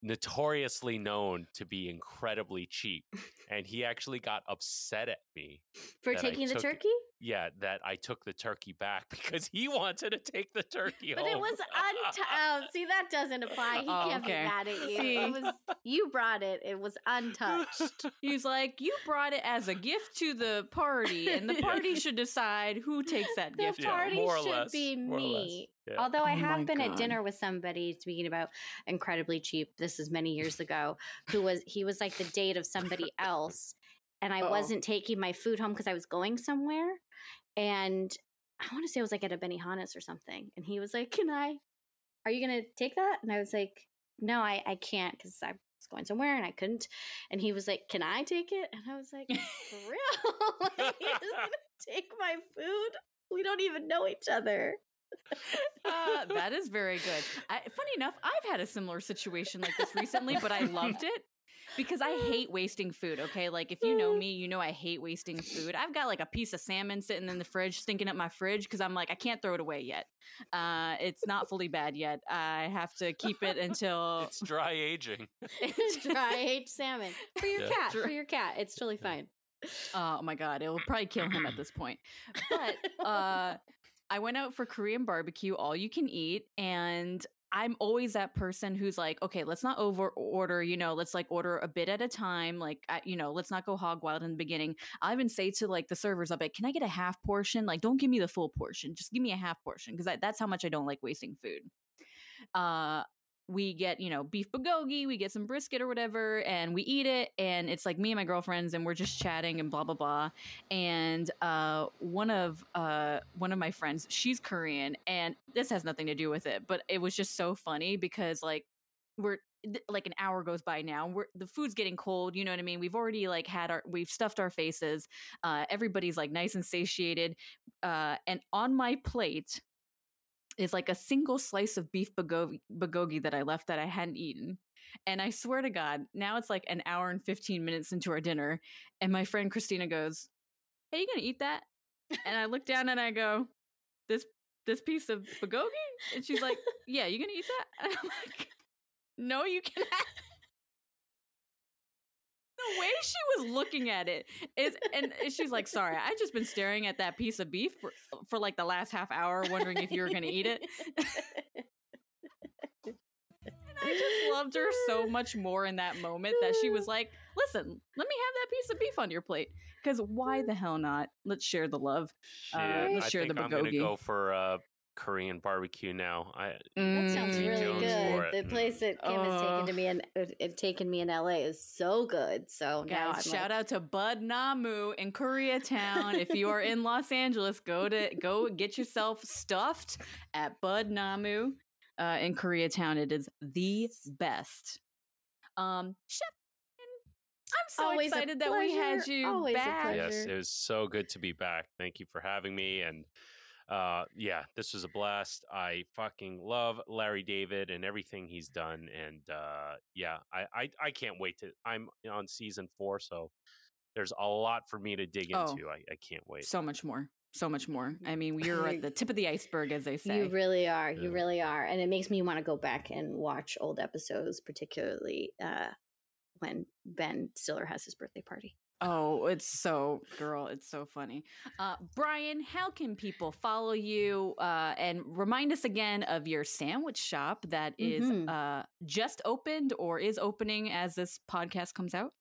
notoriously known to be incredibly cheap. <laughs> and he actually got upset at me for taking the turkey. Yeah, that I took the turkey back <laughs> because he wanted to take the turkey. but home. it was untouched. oh, see, that doesn't apply. He oh, can't okay. be mad at you. See? It was you brought it. It was untouched. <laughs> He's like, you brought it as a gift to the party, and the <laughs> party yeah. should decide who takes that the gift. The party yeah, should less, be me. Yeah. Although I oh have been God. at dinner with somebody speaking about incredibly cheap. This is many years ago. Who was he was like the date of somebody else, and I Uh-oh. wasn't taking my food home because I was going somewhere, and I want to say it was like at a Benihana's or something, and he was like, "Can I? Are you gonna take that?" And I was like, "No, I I can't because I." was Going somewhere and I couldn't, and he was like, "Can I take it?" And I was like, "For <laughs> real? <laughs> like, he's gonna take my food? We don't even know each other." uh, <laughs> that is very good. I, funny enough, I've had a similar situation like this recently, but I loved it because I hate wasting food. Okay, like if you know me, you know I hate wasting food. I've got like a piece of salmon sitting in the fridge, stinking up my fridge because I'm like I can't throw it away yet. Uh, it's not fully bad yet. I have to keep it until <laughs> it's dry aging. <laughs> it's dry aged salmon for your yeah. cat. For your cat, it's totally fine. Oh my god, it will probably kill him at this point. But <laughs> uh, I went out for Korean barbecue, all you can eat, and I'm always that person who's like, okay, let's not over order, you know, let's like order a bit at a time. Like, you know, let's not go hog wild in the beginning. I even say to like the servers, I'll be like, can I get a half portion? Like, don't give me the full portion. Just give me a half portion because that's how much I don't like wasting food. Uh, we get you know beef bulgogi we get some brisket or whatever and we eat it and it's like me and my girlfriends and we're just chatting and blah blah blah and uh, one of uh, one of my friends she's korean and this has nothing to do with it but it was just so funny because like we're like an hour goes by now we're the food's getting cold you know what i mean? We've already like had our we've stuffed our faces uh, everybody's like nice and satiated uh, and on my plate is like a single slice of beef bulgogi that I left that I hadn't eaten. And I swear to God, now it's like an hour and 15 minutes into our dinner. And my friend Christina goes, Hey, you gonna eat that? and I look down and I go, This this piece of bulgogi? And she's like, Yeah, you gonna eat that? <laughs> And I'm like, No, you cannot. The way she was looking at it is, and she's like, "Sorry, I just been staring at that piece of beef for, for like the last half hour, wondering if you were going to eat it." and I just loved her so much more in that moment that she was like, "Listen, let me have that piece of beef on your plate." Because why the hell not? Let's share the love. Uh, let's I share the I'm gonna go for uh, Korean barbecue now. I That sounds really Jones good. it. The place that Kim has taken to me and uh, taken me in LA is so good. So now I'm Guys, shout like, out to Bud Namu in Koreatown. if you are in Los Angeles, go to go get yourself stuffed at Bud Namu uh, in Koreatown. It is the best. Um, Chef, I'm so Always excited that we had you Always back. yes, it was so good to be back. Thank you for having me. And uh, yeah, this was a blast. I fucking love Larry David and everything he's done. And uh, yeah, I, I I can't wait to. I'm on season four, so there's a lot for me to dig Oh. into. I, I can't wait. So much more. So much more. I mean, you're at <laughs> the tip of the iceberg, as they say. You really are. You Yeah. really are. And it makes me want to go back and watch old episodes, particularly uh, when Ben Stiller has his birthday party. Oh, it's so girl, it's so funny. Uh, Brian, how can people follow you? Uh, and remind us again of your sandwich shop that is Mhm. uh, just opened or is opening as this podcast comes out.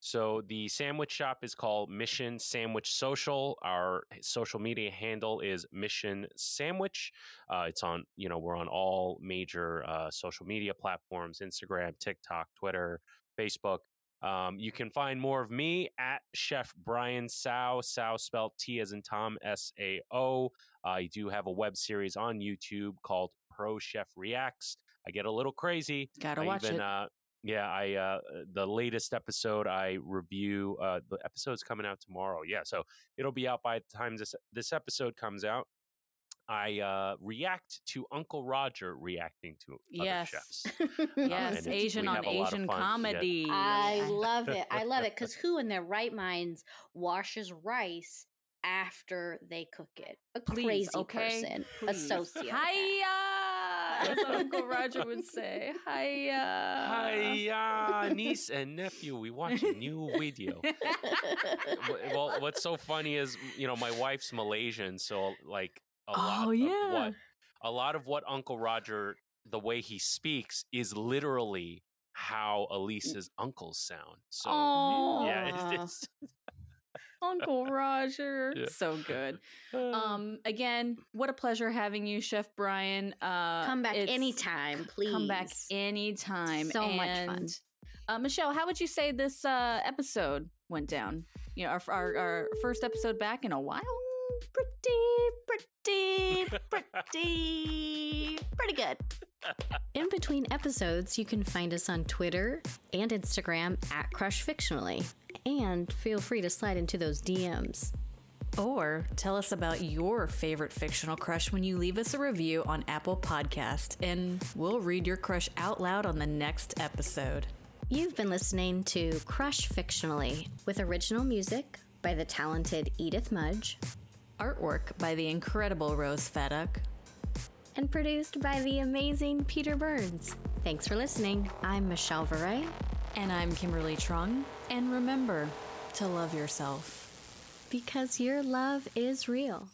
So the sandwich shop is called Mission Sandwich Social. Our social media handle is Mission Sandwich. Uh, it's on, you know, we're on all major uh, social media platforms: Instagram, TikTok, Twitter, Facebook. Um, you can find more of me at Chef Brian Tsao. Tsao spelled T as in Tom, S A O. I do have a web series on YouTube called Pro Chef Reacts. I get a little crazy. Gotta I watch even, it. Uh, yeah, I uh, the latest episode I review. Uh, the episode's coming out tomorrow. Yeah, so it'll be out by the time this this episode comes out. I uh, react to Uncle Roger reacting to Yes. other chefs. <laughs> yes, and it's- Asian on have a lot of Asian fun. Yeah. comedy. I love it. I love it because <laughs> who in their right minds washes rice after they cook it? A Please, crazy okay? person, Please. a sociopath. Hiya! That's what Uncle Roger would <laughs> say. Hiya! hiya, niece and nephew. We watch a new video. Well, what's so funny is you know my wife's Malaysian, so like a lot Oh, of yeah. what a lot of what Uncle Roger the way he speaks is literally how Elisa's uncles sound. So yeah, <laughs> Aw. it's, Uncle Roger. Yeah. So good. Um again, what a pleasure having you, Chef Brian. Uh Come back anytime, please. Come back anytime. So much fun. Uh, Michelle, how would you say this uh, episode went down? You know, our, our our first episode back in a while. Pretty, pretty, pretty, pretty good. In between episodes, you can find us on Twitter and Instagram at Crush Fictionally. And feel free to slide into those DMs. Or tell us about your favorite fictional crush when you leave us a review on Apple Podcast, and we'll read your crush out loud on the next episode. You've been listening to Crush Fictionally with original music by the talented Edith Mudge Artwork by the incredible Rose Feduk. and produced by the amazing Peter Burns. Thanks for listening. I'm Michelle Varay. And I'm Kimberly Trung. And remember to love yourself. Because your love is real.